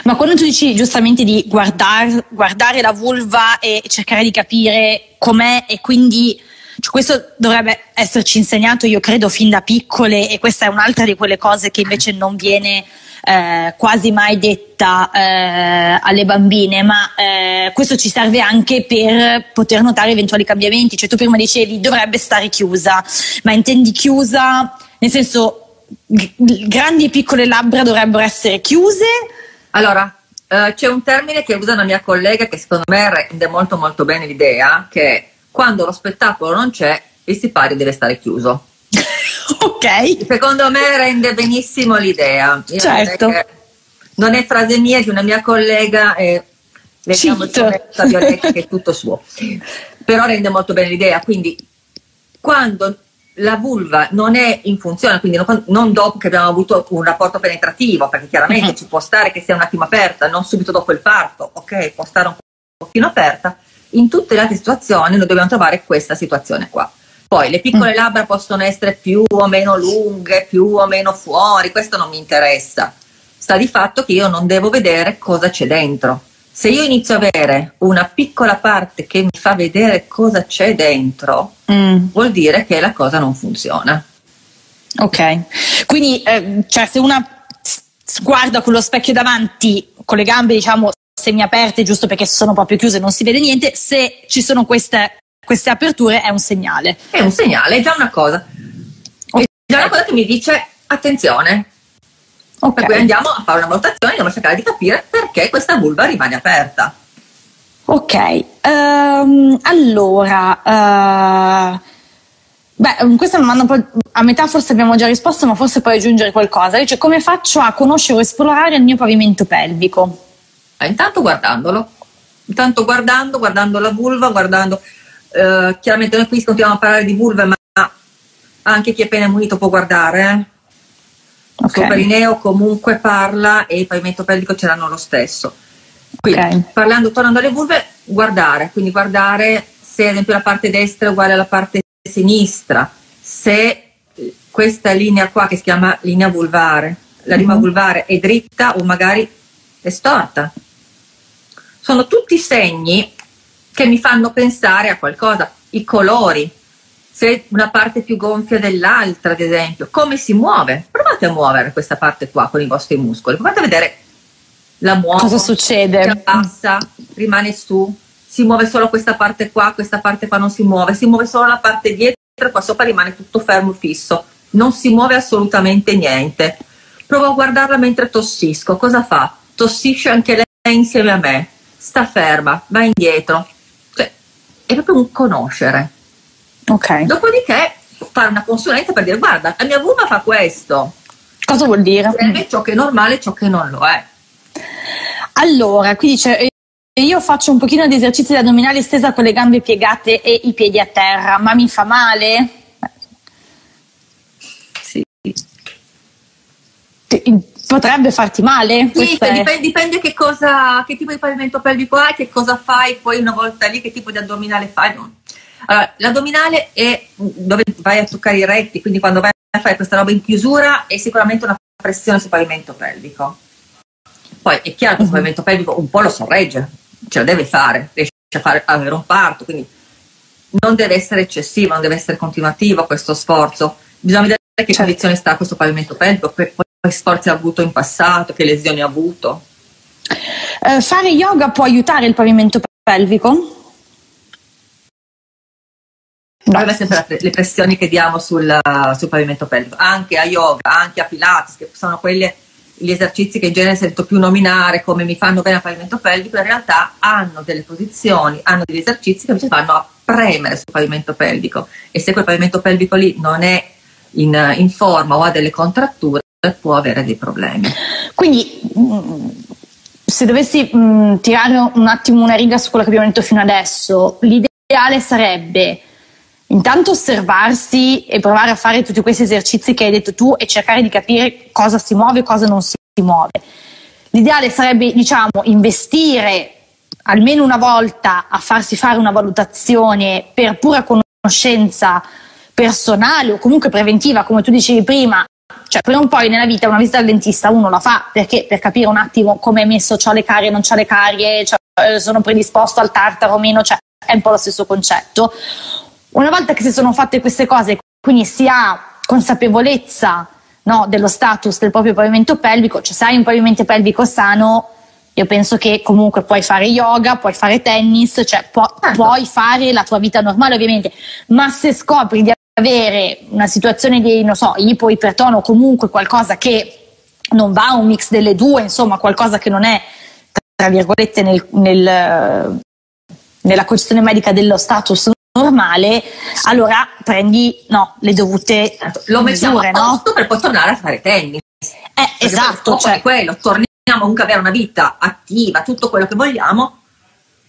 Ma quando tu dici giustamente di guardare, guardare la vulva e cercare di capire com'è e quindi cioè, questo dovrebbe esserci insegnato, io credo, fin da piccole e questa è un'altra di quelle cose che invece non viene eh, quasi mai detta eh, alle bambine, ma eh, questo ci serve anche per poter notare eventuali cambiamenti. Cioè tu prima dicevi dovrebbe stare chiusa, ma intendi chiusa nel senso g- grandi e piccole labbra dovrebbero essere chiuse?
Allora, Uh, c'è un termine che usa una mia collega che secondo me rende molto molto bene l'idea, che quando lo spettacolo non c'è, il sipario deve stare chiuso.
ok.
Secondo me rende benissimo l'idea.
Io certo.
Non è frase mia, di una mia collega, e leggiamo Violetta che è tutto suo. Però rende molto bene l'idea. Quindi quando la vulva non è in funzione, quindi non, non, dopo che abbiamo avuto un rapporto penetrativo, perché chiaramente uh-huh. ci può stare che sia un attimo aperta, non subito dopo il parto, ok, può stare un pochino aperta, in tutte le altre situazioni noi dobbiamo trovare questa situazione qua. Poi le piccole mm. labbra possono essere più o meno lunghe, più o meno fuori, questo non mi interessa. Sta di fatto che io non devo vedere cosa c'è dentro. Se io inizio a avere una piccola parte che mi fa vedere cosa c'è dentro, mm. vuol dire che la cosa non funziona.
Ok, quindi eh, cioè se una guarda con lo specchio davanti, con le gambe diciamo semiaperte giusto perché sono proprio chiuse e non si vede niente, se ci sono queste queste aperture è un segnale.
È un segnale, è già una cosa. È già una cosa che mi dice attenzione. Okay. Per cui andiamo a fare una valutazione, andiamo a cercare di capire perché questa vulva rimane aperta.
Ok, um, allora, uh, beh, questa è una domanda un po' a metà forse abbiamo già risposto, ma forse puoi aggiungere qualcosa. Cioè, come faccio a conoscere o esplorare il mio pavimento pelvico?
Ah, intanto guardandolo, intanto guardando, guardando la vulva, guardando, eh, chiaramente noi qui continuiamo a parlare di vulve, ma anche chi è appena munito può guardare. Eh? Okay. Il perineo comunque parla e il pavimento pelvico ce l'hanno lo stesso. Quindi, okay. parlando, tornando alle vulve, guardare, quindi guardare se ad esempio la parte destra è uguale alla parte sinistra, se questa linea qua che si chiama linea vulvare, la rima mm-hmm. vulvare è dritta o magari è storta. Sono tutti segni che mi fanno pensare a qualcosa, i colori, se una parte è più gonfia dell'altra, ad esempio, come si muove. Provate a muovere questa parte qua con i vostri muscoli, provate a vedere la muovo,
cosa succede?
passa, rimane su, si muove solo questa parte qua, questa parte qua non si muove, si muove solo la parte dietro e qua sopra rimane tutto fermo fisso, non si muove assolutamente niente. Provo a guardarla mentre tossisco, cosa fa? Tossisce anche lei insieme a me, sta ferma, va indietro. Cioè, è proprio un conoscere.
Ok.
Dopodiché fare una consulenza per dire guarda, la mia vulva fa questo.
Cosa vuol dire?
Serve ciò che è normale e ciò che non lo è.
Allora, qui dice eh, io faccio un pochino di esercizi di addominali stesa con le gambe piegate e i piedi a terra, ma mi fa male?
Sì.
Potrebbe farti male?
Sì, dipende, dipende che, cosa, che tipo di pavimento pelvico hai, che cosa fai, poi una volta lì che tipo di addominale fai. Allora, l'addominale è dove vai a toccare i retti, quindi quando vai a fare questa roba in chiusura è sicuramente una pressione sul pavimento pelvico poi è chiaro che il movimento pelvico un po' lo sorregge, ce la deve fare, riesce a fare, avere un parto, quindi non deve essere eccessivo, non deve essere continuativo questo sforzo. Bisogna vedere che certo. condizione sta questo pavimento pelvico, che sforzi ha avuto in passato, che lesioni ha avuto.
Eh, fare yoga può aiutare il pavimento pelvico?
Poi sempre le pressioni che diamo sul, sul pavimento pelvico, anche a yoga, anche a Pilates, che sono quelle gli esercizi che in genere sento più nominare come mi fanno bene al pavimento pelvico, in realtà hanno delle posizioni, hanno degli esercizi che invece vanno a premere sul pavimento pelvico e se quel pavimento pelvico lì non è in, in forma o ha delle contratture può avere dei problemi.
Quindi mm, se dovessi mh, mm, tirare un attimo una riga su quello che abbiamo detto fino adesso, l'ideale sarebbe intanto osservarsi e provare a fare tutti questi esercizi che hai detto tu e cercare di capire cosa si muove e cosa non si muove. L'ideale sarebbe, diciamo, investire almeno una volta a farsi fare una valutazione per pura conoscenza personale o comunque preventiva, come tu dicevi prima, cioè per un poi nella vita una visita al dentista uno la fa perché per capire un attimo come è messo, ho le carie, non ho le carie, cioè, sono predisposto al tartaro o meno, cioè è un po' lo stesso concetto. Una volta che si sono fatte queste cose, quindi si ha consapevolezza no, dello status del proprio pavimento pelvico, cioè se hai un pavimento pelvico sano, io penso che comunque puoi fare yoga, puoi fare tennis, cioè pu- certo. puoi fare la tua vita normale ovviamente, ma se scopri di avere una situazione di, non so, ipoipertono o comunque qualcosa che non va, un mix delle due, insomma qualcosa che non è, tra virgolette, nel, nel, nella questione medica dello status normale, allora prendi no, le dovute
lo mettiamo misure, a posto no? per poi tornare a fare tennis.
Eh, esatto, cioè
quello, torniamo comunque ad avere una vita attiva, tutto quello che vogliamo,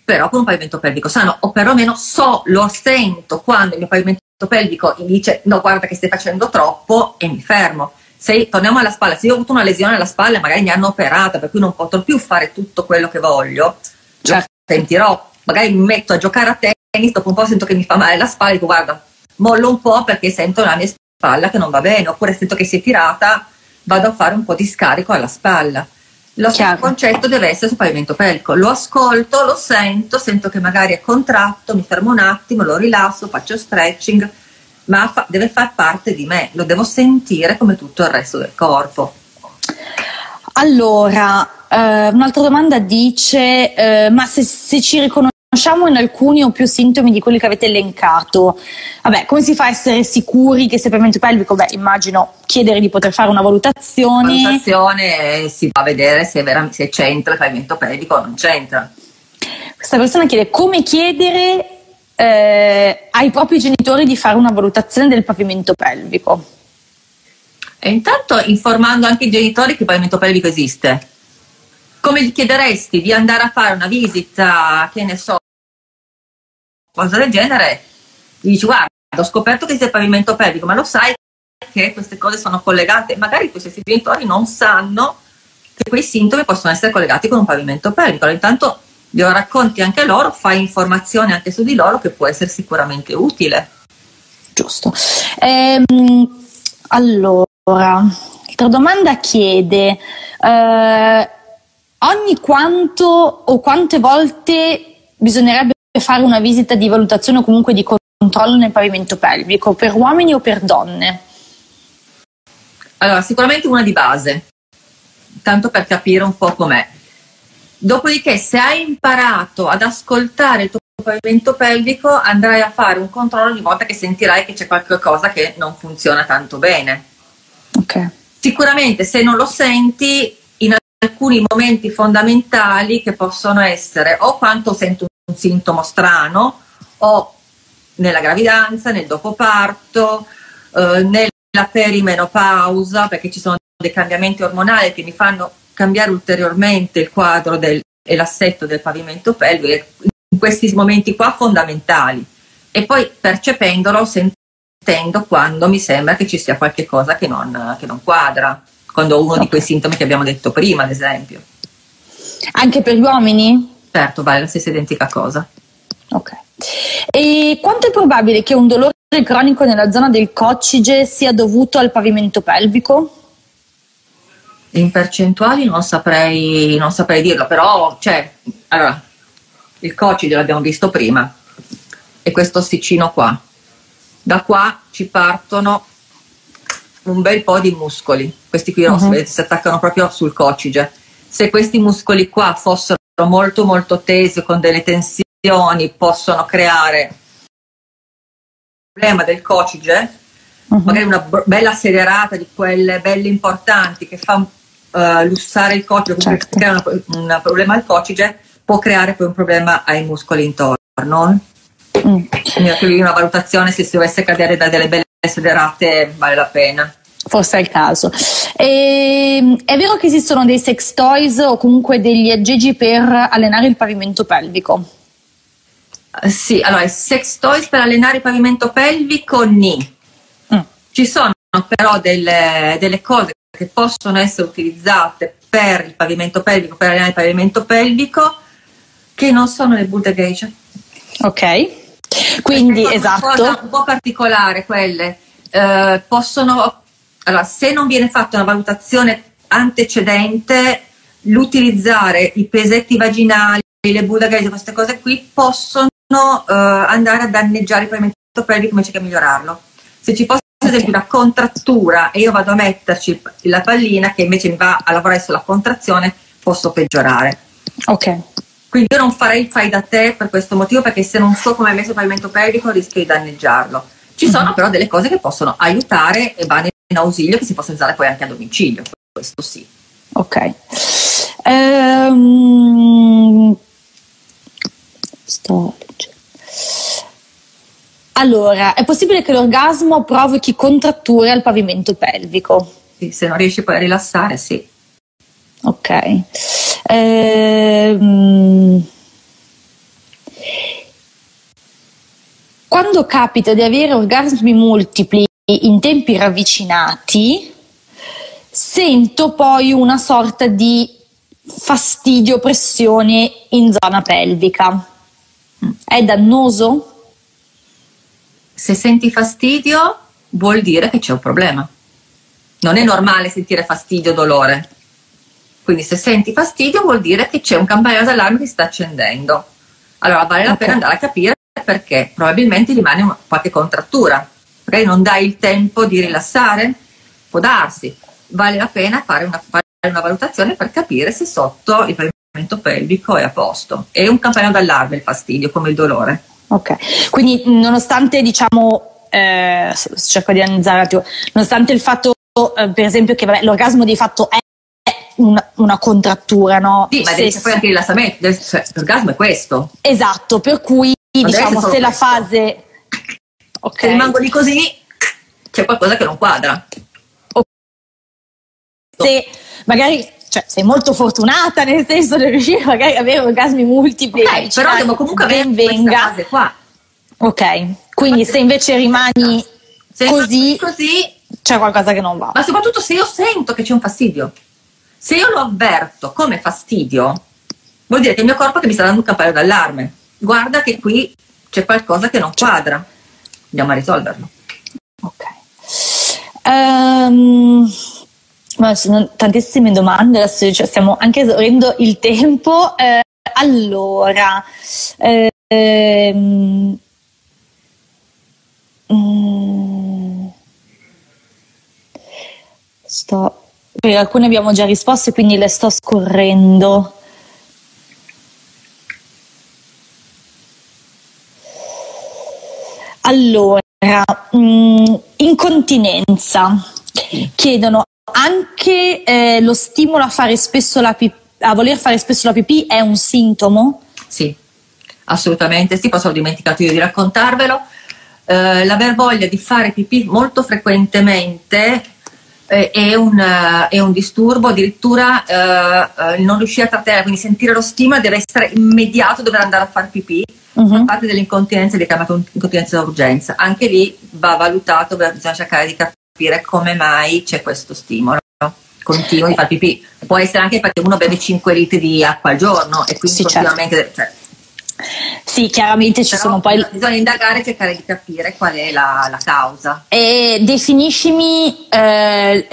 però con un pavimento pelvico sano, o perlomeno so, lo sento quando il mio pavimento pelvico mi dice no guarda che stai facendo troppo e mi fermo. Se torniamo alla spalla, se io ho avuto una lesione alla spalla magari mi hanno operata, per cui non potrò più fare tutto quello che voglio, certo. sentirò, magari mi metto a giocare a te tennis, dopo un po' sento che mi fa male la spalla, dico guarda, mollo un po' perché sento la mia spalla che non va bene, oppure sento che si è tirata, vado a fare un po' di scarico alla spalla. Lo stesso concetto deve essere sul pavimento pelvico. Lo ascolto, lo sento, sento che magari è contratto, mi fermo un attimo, lo rilasso, faccio stretching, ma fa- deve far parte di me, lo devo sentire come tutto il resto del corpo.
Allora, eh, un'altra domanda dice, eh, ma se, se ci riconosciamo riconosciamo in alcuni o più sintomi di quelli che avete elencato, vabbè, come si fa a essere sicuri che sia pavimento pelvico? Beh, immagino chiedere di poter fare una valutazione.
Valutazione si va a vedere se, vera, se c'entra il pavimento pelvico o non c'entra.
Questa persona chiede come chiedere eh, ai propri genitori di fare una valutazione del pavimento pelvico.
E intanto informando anche i genitori che il pavimento pelvico esiste. Come gli chiederesti di andare a fare una visita, che ne so, cosa del genere, gli dici guarda, ho scoperto che c'è il pavimento pelvico, ma lo sai che queste cose sono collegate, magari questi genitori non sanno che quei sintomi possono essere collegati con un pavimento pelvico. Allora, intanto glielo racconti anche loro, fai informazioni anche su di loro che può essere sicuramente utile.
Giusto. Ehm, allora, l'altra domanda chiede eh, ogni quanto o quante volte bisognerebbe fare una visita di valutazione o comunque di controllo nel pavimento pelvico, per uomini o per donne?
Allora, sicuramente una di base, tanto per capire un po' com'è. Dopodiché, se hai imparato ad ascoltare il tuo pavimento pelvico, andrai a fare un controllo ogni volta che sentirai che c'è qualcosa che non funziona tanto bene.
Okay.
Sicuramente, se non lo senti, alcuni momenti fondamentali che possono essere o quanto sento un sintomo strano o nella gravidanza, nel dopoparto, eh, nella perimenopausa, perché ci sono dei cambiamenti ormonali che mi fanno cambiare ulteriormente il quadro del, e l'assetto del pavimento pelvico in questi momenti qua fondamentali. E poi percependolo, sentendo quando mi sembra che ci sia qualche cosa che non, che non quadra, quando ho uno di quei sintomi che abbiamo detto prima, ad esempio.
Anche per gli uomini?
Certo, vale la stessa identica cosa.
Ok. E quanto è probabile che un dolore cronico nella zona del coccige sia dovuto al pavimento pelvico?
In percentuali non saprei, non saprei dirlo, però cioè, allora, il coccige l'abbiamo visto prima e questo ossicino qua. Da qua ci partono un bel po' di muscoli, questi qui uh-huh. si, si attaccano proprio sul coccige. Se questi muscoli qua fossero molto molto tesi con delle tensioni possono creare un problema del coccige, uh-huh. magari una bella sederata di quelle belle importanti che fa uh, lussare il coccige, certo. crea un problema al coccige, può creare poi un problema ai muscoli intorno. Mm. Quindi una valutazione se si dovesse cadere da delle belle sederate vale la pena.
Forse è il caso. E, ehm, è vero che esistono dei sex toys o comunque degli aggeggi per allenare il pavimento pelvico?
Uh, sì, allora sex toys per allenare il pavimento pelvico, ni. Mm. Ci sono però delle, delle cose che possono essere utilizzate per il pavimento pelvico, per allenare il pavimento pelvico, che non sono le Buddha Geisha.
Ok, quindi esatto.
un po' particolare quelle. Eh, possono, allora, se non viene fatta una valutazione antecedente, l'utilizzare i pesetti vaginali, le Buddha Geisha, queste cose qui possono eh, andare a danneggiare il pavimento pelvico invece che migliorarlo. Se ci fosse ad esempio una contrattura e io vado a metterci la pallina che invece mi va a lavorare sulla contrazione, posso peggiorare.
Ok.
Quindi io non farei il fai da te per questo motivo, perché se non so come è messo il pavimento pelvico rischio di danneggiarlo. Ci mm-hmm. sono però delle cose che possono aiutare e vanno in ausilio che si possono usare poi anche a domicilio, questo sì.
Ok. Um, sto allora, è possibile che l'orgasmo provochi contratture al pavimento pelvico?
Sì, se non riesci poi a rilassare, sì.
Ok. Ehm... Quando capita di avere orgasmi multipli in tempi ravvicinati, sento poi una sorta di fastidio, pressione in zona pelvica. È dannoso?
Se senti fastidio vuol dire che c'è un problema. Non è normale sentire fastidio dolore. Quindi se senti fastidio vuol dire che c'è un campanello d'allarme che si sta accendendo. Allora vale la okay. pena andare a capire perché probabilmente rimane una, qualche contrattura. Magari non dai il tempo di rilassare, può darsi. Vale la pena fare una, fare una valutazione per capire se sotto il pavimento pelvico è a posto. È un campanello d'allarme il fastidio, come il dolore.
Ok, quindi nonostante diciamo, eh, cerco di analizzare nonostante il fatto eh, per esempio che vabbè, l'orgasmo di fatto è una, una, contrattura, no?
Sì, ma deve poi anche il rilassamento, cioè, l'orgasmo è questo.
Esatto, per cui ma diciamo se la fase...
Okay. Se rimango lì così, c'è qualcosa che non quadra.
Se magari cioè, sei molto fortunata nel senso di riuscire magari ad avere orgasmi multipli.
Okay, però devo comunque avere venga. fase qua.
Ok, quindi se invece rimani se così,
così
c'è qualcosa che non va.
Ma soprattutto se io sento che c'è un fastidio. Se io lo avverto come fastidio, vuol dire che il mio corpo mi sta dando un campanello d'allarme. Guarda che qui c'è qualcosa che non quadra. Andiamo a risolverlo.
Ok. Um, ma ci sono tantissime domande, adesso cioè, stiamo anche esaurendo il tempo. Eh, allora, ehm, mm, sto, per alcune abbiamo già risposto, quindi le sto scorrendo. Allora, mh, mm, incontinenza. Chiedono anche eh, lo stimolo a fare spesso la pipì, a voler fare spesso la pipì è un sintomo?
Sì, assolutamente sì, posso ho dimenticato io di raccontarvelo. Eh, l'aver voglia di fare pipì molto frequentemente eh, è, un, uh, è, un, disturbo, addirittura uh, non riuscire a trattenere, quindi sentire lo stimolo deve essere immediato, dover andare a fare pipì, uh-huh. parte dell'incontinenza di chiamata incontinenza d'urgenza. Anche lì va valutato, bisogna cercare di capire capire come mai c'è questo stimolo continuo di fare pipì. Può essere anche perché uno beve 5 litri di acqua al giorno e quindi sì, continuamente... Certo. Cioè,
sì, chiaramente ci sono poi.
Bisogna indagare e cercare di capire qual è la, la causa.
E definiscimi eh,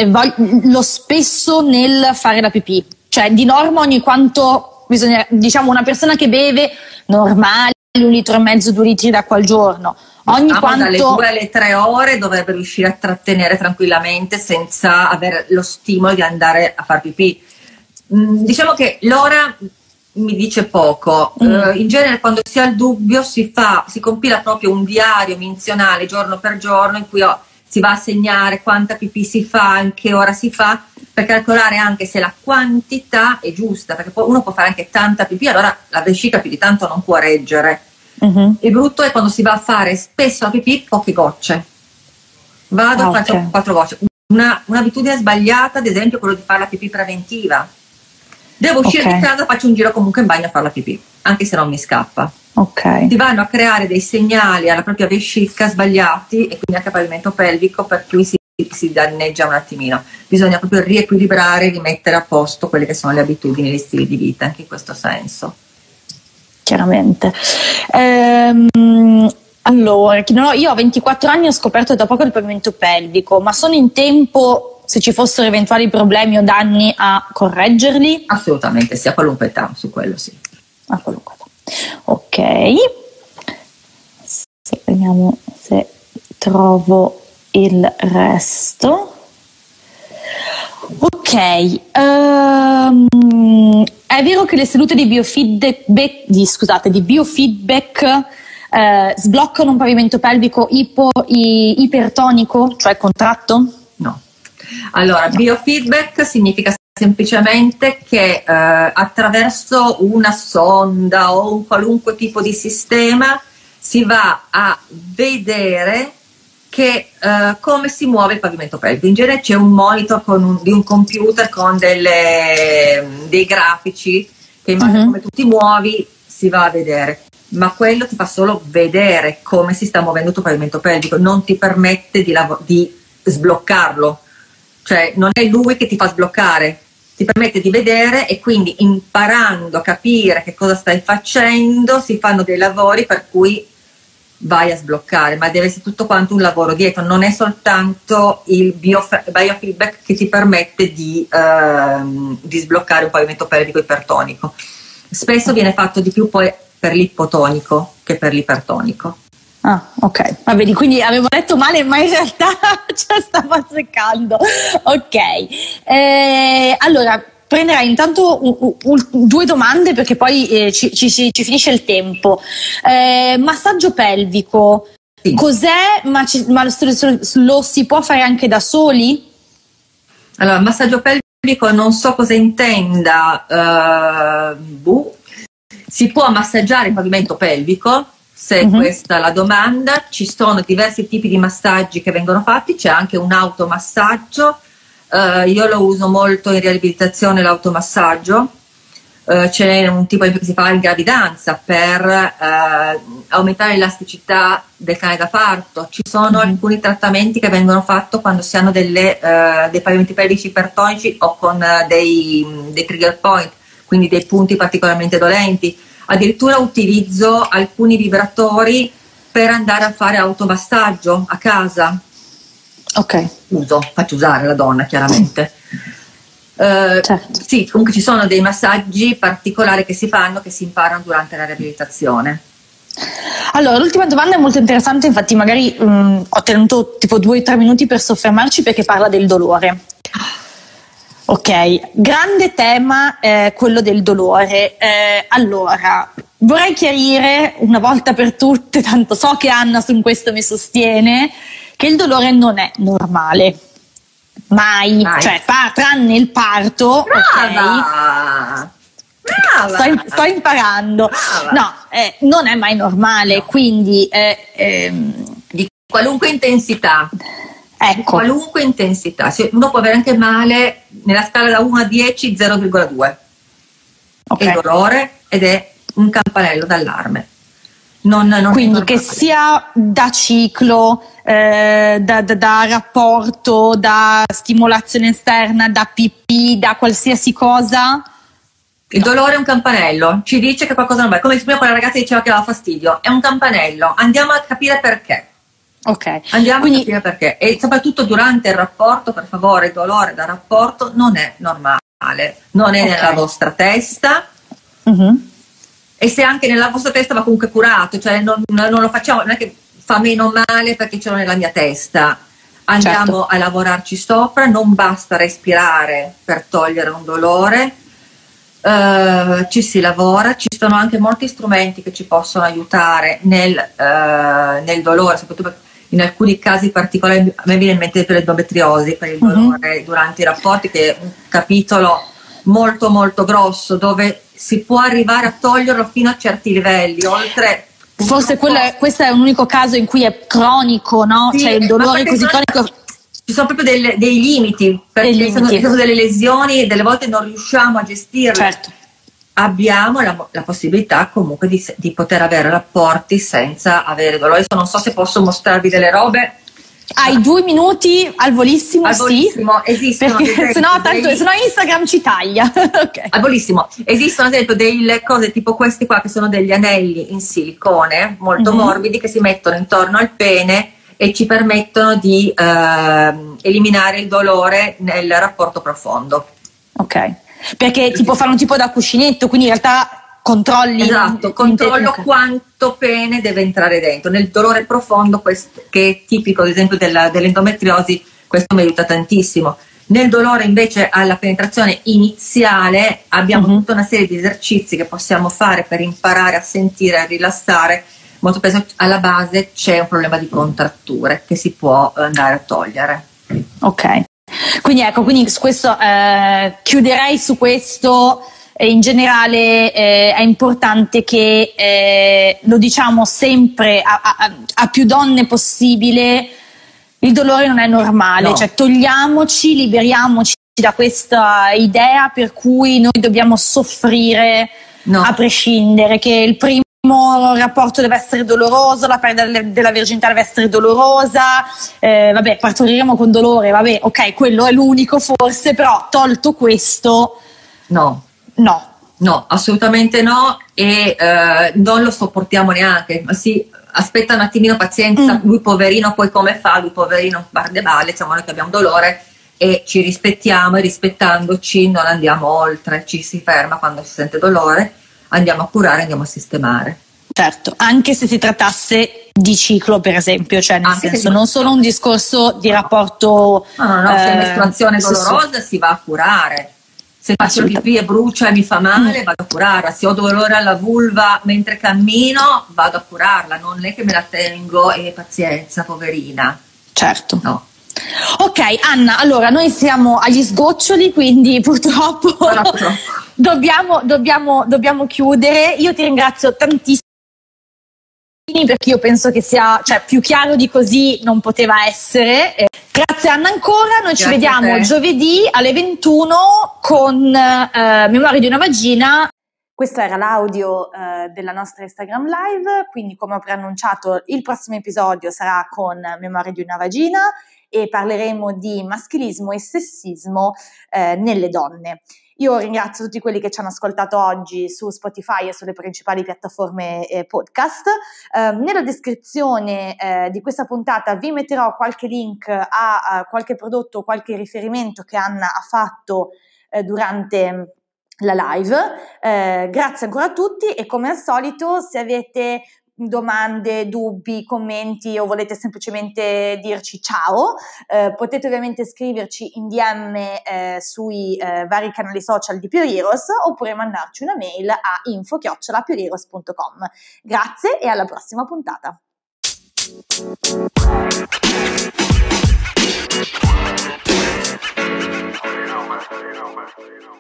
lo spesso nel fare la pipì, cioè di norma ogni quanto bisogna, diciamo, una persona che beve normale un litro e mezzo, due litri d'acqua al giorno Ogni
diciamo
quanto...
dalle due alle tre ore dovrebbe riuscire a trattenere tranquillamente senza avere lo stimolo di andare a far pipì. Mm, diciamo che l'ora mi dice poco. Mm. Uh, in genere quando si ha il dubbio si, fa, si compila proprio un diario menzionale giorno per giorno in cui oh, si va a segnare quanta pipì si fa, in che ora si fa, per calcolare anche se la quantità è giusta, perché uno può fare anche tanta pipì, allora la vescica più di tanto non può reggere. Uh-huh. Il brutto è quando si va a fare spesso la pipì poche gocce. Vado ah, e faccio okay. quattro gocce. Una, un'abitudine sbagliata, ad esempio, è quello di fare la pipì preventiva. Devo uscire okay. di casa, faccio un giro comunque in bagno a fare la pipì, anche se non mi scappa.
Okay.
Si vanno a creare dei segnali alla propria vescica sbagliati e quindi anche al pavimento pelvico, per cui si, si danneggia un attimino. Bisogna proprio riequilibrare, rimettere a posto quelle che sono le abitudini, gli stili di vita, anche in questo senso
chiaramente. Ehm, allora, io ho 24 anni e ho scoperto da poco il pavimento pelvico, ma sono in tempo, se ci fossero eventuali problemi o danni, a correggerli?
Assolutamente, sì, a qualunque età, su quello sì.
A qualunque età. Ok. Vediamo se trovo il resto. Ok, um, è vero che le sedute di biofeedback, di, scusate, di biofeedback eh, sbloccano un pavimento pelvico ipo, i, ipertonico, cioè contratto?
Allora, biofeedback significa semplicemente che eh, attraverso una sonda o un qualunque tipo di sistema si va a vedere che uh, come si muove il pavimento pelvico. In genere c'è un monitor un, di un computer con delle, dei grafici che uh-huh. come tu ti muovi si va a vedere, ma quello ti fa solo vedere come si sta muovendo il tuo pavimento pelvico, non ti permette di, lav- di sbloccarlo, cioè non è lui che ti fa sbloccare, ti permette di vedere e quindi imparando a capire che cosa stai facendo si fanno dei lavori per cui vai a sbloccare, ma deve essere tutto quanto un lavoro dietro, non è soltanto il biofeedback che ti permette di, ehm, di sbloccare un pavimento pelvico ipertonico. Spesso viene fatto di più poi per l'ipotonico che per l'ipertonico.
Ah, ok, va bene, quindi avevo detto male, ma in realtà ci stavo azzeccando. Ok, eh, allora prenderai intanto un, un, due domande perché poi eh, ci, ci, ci, finisce il tempo. Eh, massaggio pelvico, sì. cos'è? Ma, ci, ma lo, lo, si può fare anche da soli?
Allora, massaggio pelvico non so cosa intenda. Uh, buh. Si può massaggiare il pavimento pelvico, se uh-huh. questa è la domanda. Ci sono diversi tipi di massaggi che vengono fatti, c'è anche un automassaggio. Uh, io lo uso molto in riabilitazione l'automassaggio. Uh, c'è un tipo che si fa in gravidanza per uh, aumentare l'elasticità del cane da parto. Ci sono mm-hmm. alcuni trattamenti che vengono fatti quando si hanno delle, dei pavimenti pelvici ipertonici o con dei, dei trigger point, quindi dei punti particolarmente dolenti addirittura utilizzo alcuni vibratori per andare a fare automassaggio a casa.
Ok.
Uso, faccio usare la donna chiaramente. Uh, certo. Sì, comunque ci sono dei massaggi particolari che si fanno, che si imparano durante la riabilitazione.
Allora, l'ultima domanda è molto interessante, infatti magari um, ho tenuto tipo due o tre minuti per soffermarci perché parla del dolore. Ok, grande tema eh, quello del dolore. Eh, allora, vorrei chiarire una volta per tutte, tanto so che Anna su questo mi sostiene, che il dolore non è normale. Mai, Mai. cioè pa- tranne il parto,
Brava.
ok? Sto, sto, imparando. Brava. No, eh, non è mai normale, no. quindi... Eh, ehm,
di qualunque intensità.
Ecco.
Qualunque intensità. Uno può avere anche male nella scala da 1 a 10, 0,2. Okay. È dolore ed è un campanello d'allarme.
Non, non Quindi che sia da ciclo, eh, da, da, da, rapporto, da stimolazione esterna, da pipì, da qualsiasi cosa.
Il no. dolore è un campanello, ci dice che qualcosa non va. Come prima quella ragazza diceva che aveva fastidio, è un campanello. Andiamo a capire perché.
Ok.
Andiamo Quindi... a capire perché. E soprattutto durante il rapporto, per favore, il dolore da rapporto non è normale, non è okay. nella vostra testa. Uh-huh. E se anche nella vostra testa va comunque curato, cioè non, non, lo facciamo, non è che fa meno male perché ce l'ho nella mia testa. Andiamo certo. a lavorarci sopra, non basta respirare per togliere un dolore, Uh, ci si lavora, ci sono anche molti strumenti che ci possono aiutare nel, uh, nel dolore, soprattutto in alcuni casi particolari, a me viene in mente per l'endometriosi, per il mhm. dolore uh-huh. durante i rapporti, che è un capitolo molto molto grosso dove si può arrivare a toglierlo fino a certi livelli, oltre
Forse è, questo è un unico caso in cui è cronico, no? Sì, cioè il dolore così cronico.
Ci sono proprio delle, dei limiti, perché dei limiti. Sono, sono delle lesioni e delle volte non riusciamo a gestirle.
Certo
abbiamo la, la possibilità comunque di, di, poter avere rapporti senza avere dolore. Adesso non so se posso mostrarvi delle robe.
Hai due minuti al volissimo,
al volissimo sì. esistono
perché sennò, tanto, dei... sennò Instagram ci taglia.
okay. Al volissimo esistono ad esempio delle cose tipo questi qua che sono degli anelli in silicone molto mm-hmm. morbidi che si mettono intorno al pene e ci permettono di eh, eliminare il dolore nel rapporto profondo.
Ok perché tipo fanno tipo da cuscinetto, quindi in realtà controlli.
Esatto, controllo quanto pene deve entrare dentro. Nel dolore profondo, questo, che è tipico ad esempio della, dell'endometriosi, questo mi aiuta tantissimo. Nel dolore invece alla penetrazione iniziale abbiamo uh-huh. tutta una serie di esercizi che possiamo fare per imparare a sentire, a rilassare. Molto spesso alla base c'è un problema di contratture che si può andare a togliere.
Ok. Quindi ecco, quindi su questo eh, chiuderei su questo. In generale eh, è importante che eh, lo diciamo sempre a, a, a, più donne possibile, il dolore non è normale, no. cioè togliamoci, liberiamoci da questa idea per cui noi dobbiamo soffrire no. a prescindere, che il primo il rapporto deve essere doloroso, la perdita della virginità deve essere dolorosa, eh, vabbè, partoriremo con dolore, vabbè, ok, quello è l'unico forse, però tolto questo...
No.
No.
No, assolutamente no e eh, non lo sopportiamo neanche, ma sì, aspetta un attimino pazienza, mm. lui poverino poi come fa, lui poverino barde balle, diciamo noi che abbiamo dolore e ci rispettiamo e rispettandoci non andiamo oltre, ci si ferma quando si sente dolore andiamo a curare, andiamo a sistemare.
Certo, anche se si trattasse di ciclo, per esempio, cioè nel anche senso, non solo un discorso di rapporto.
No, no, no, eh, se è mestruazione dolorosa si va a curare. Se faccio pipì e brucia e mi fa male, vado a curarla. Se ho dolore alla vulva mentre cammino, vado a curarla. Non è che me la tengo e pazienza, poverina.
Certo.
No.
Ok, Anna, allora noi siamo agli sgoccioli, quindi purtroppo dobbiamo, dobbiamo, dobbiamo chiudere. Io ti ringrazio tantissimo perché io penso che sia cioè, più chiaro di così non poteva essere. Eh, grazie Anna ancora, noi Grazie ci vediamo giovedì alle 21 con eh, Memoria di una vagina. Questo era l'audio eh, della nostra Instagram live, quindi come ho preannunciato il prossimo episodio sarà con Memoria di una vagina e parleremo di maschilismo e sessismo eh, nelle donne. Io ringrazio tutti quelli che ci hanno ascoltato oggi su Spotify e sulle principali piattaforme eh, podcast. Eh, nella descrizione eh, di questa puntata vi metterò qualche link a, a qualche prodotto, qualche riferimento che Anna ha fatto eh, durante la live. Eh, grazie ancora a tutti e come al solito se avete domande, dubbi, commenti o volete semplicemente dirci ciao, eh, potete ovviamente scriverci in DM eh, sui eh, vari canali social di Pioreros oppure mandarci una mail a info-pioreros.com. Grazie e alla prossima puntata. you know, man. You know, man.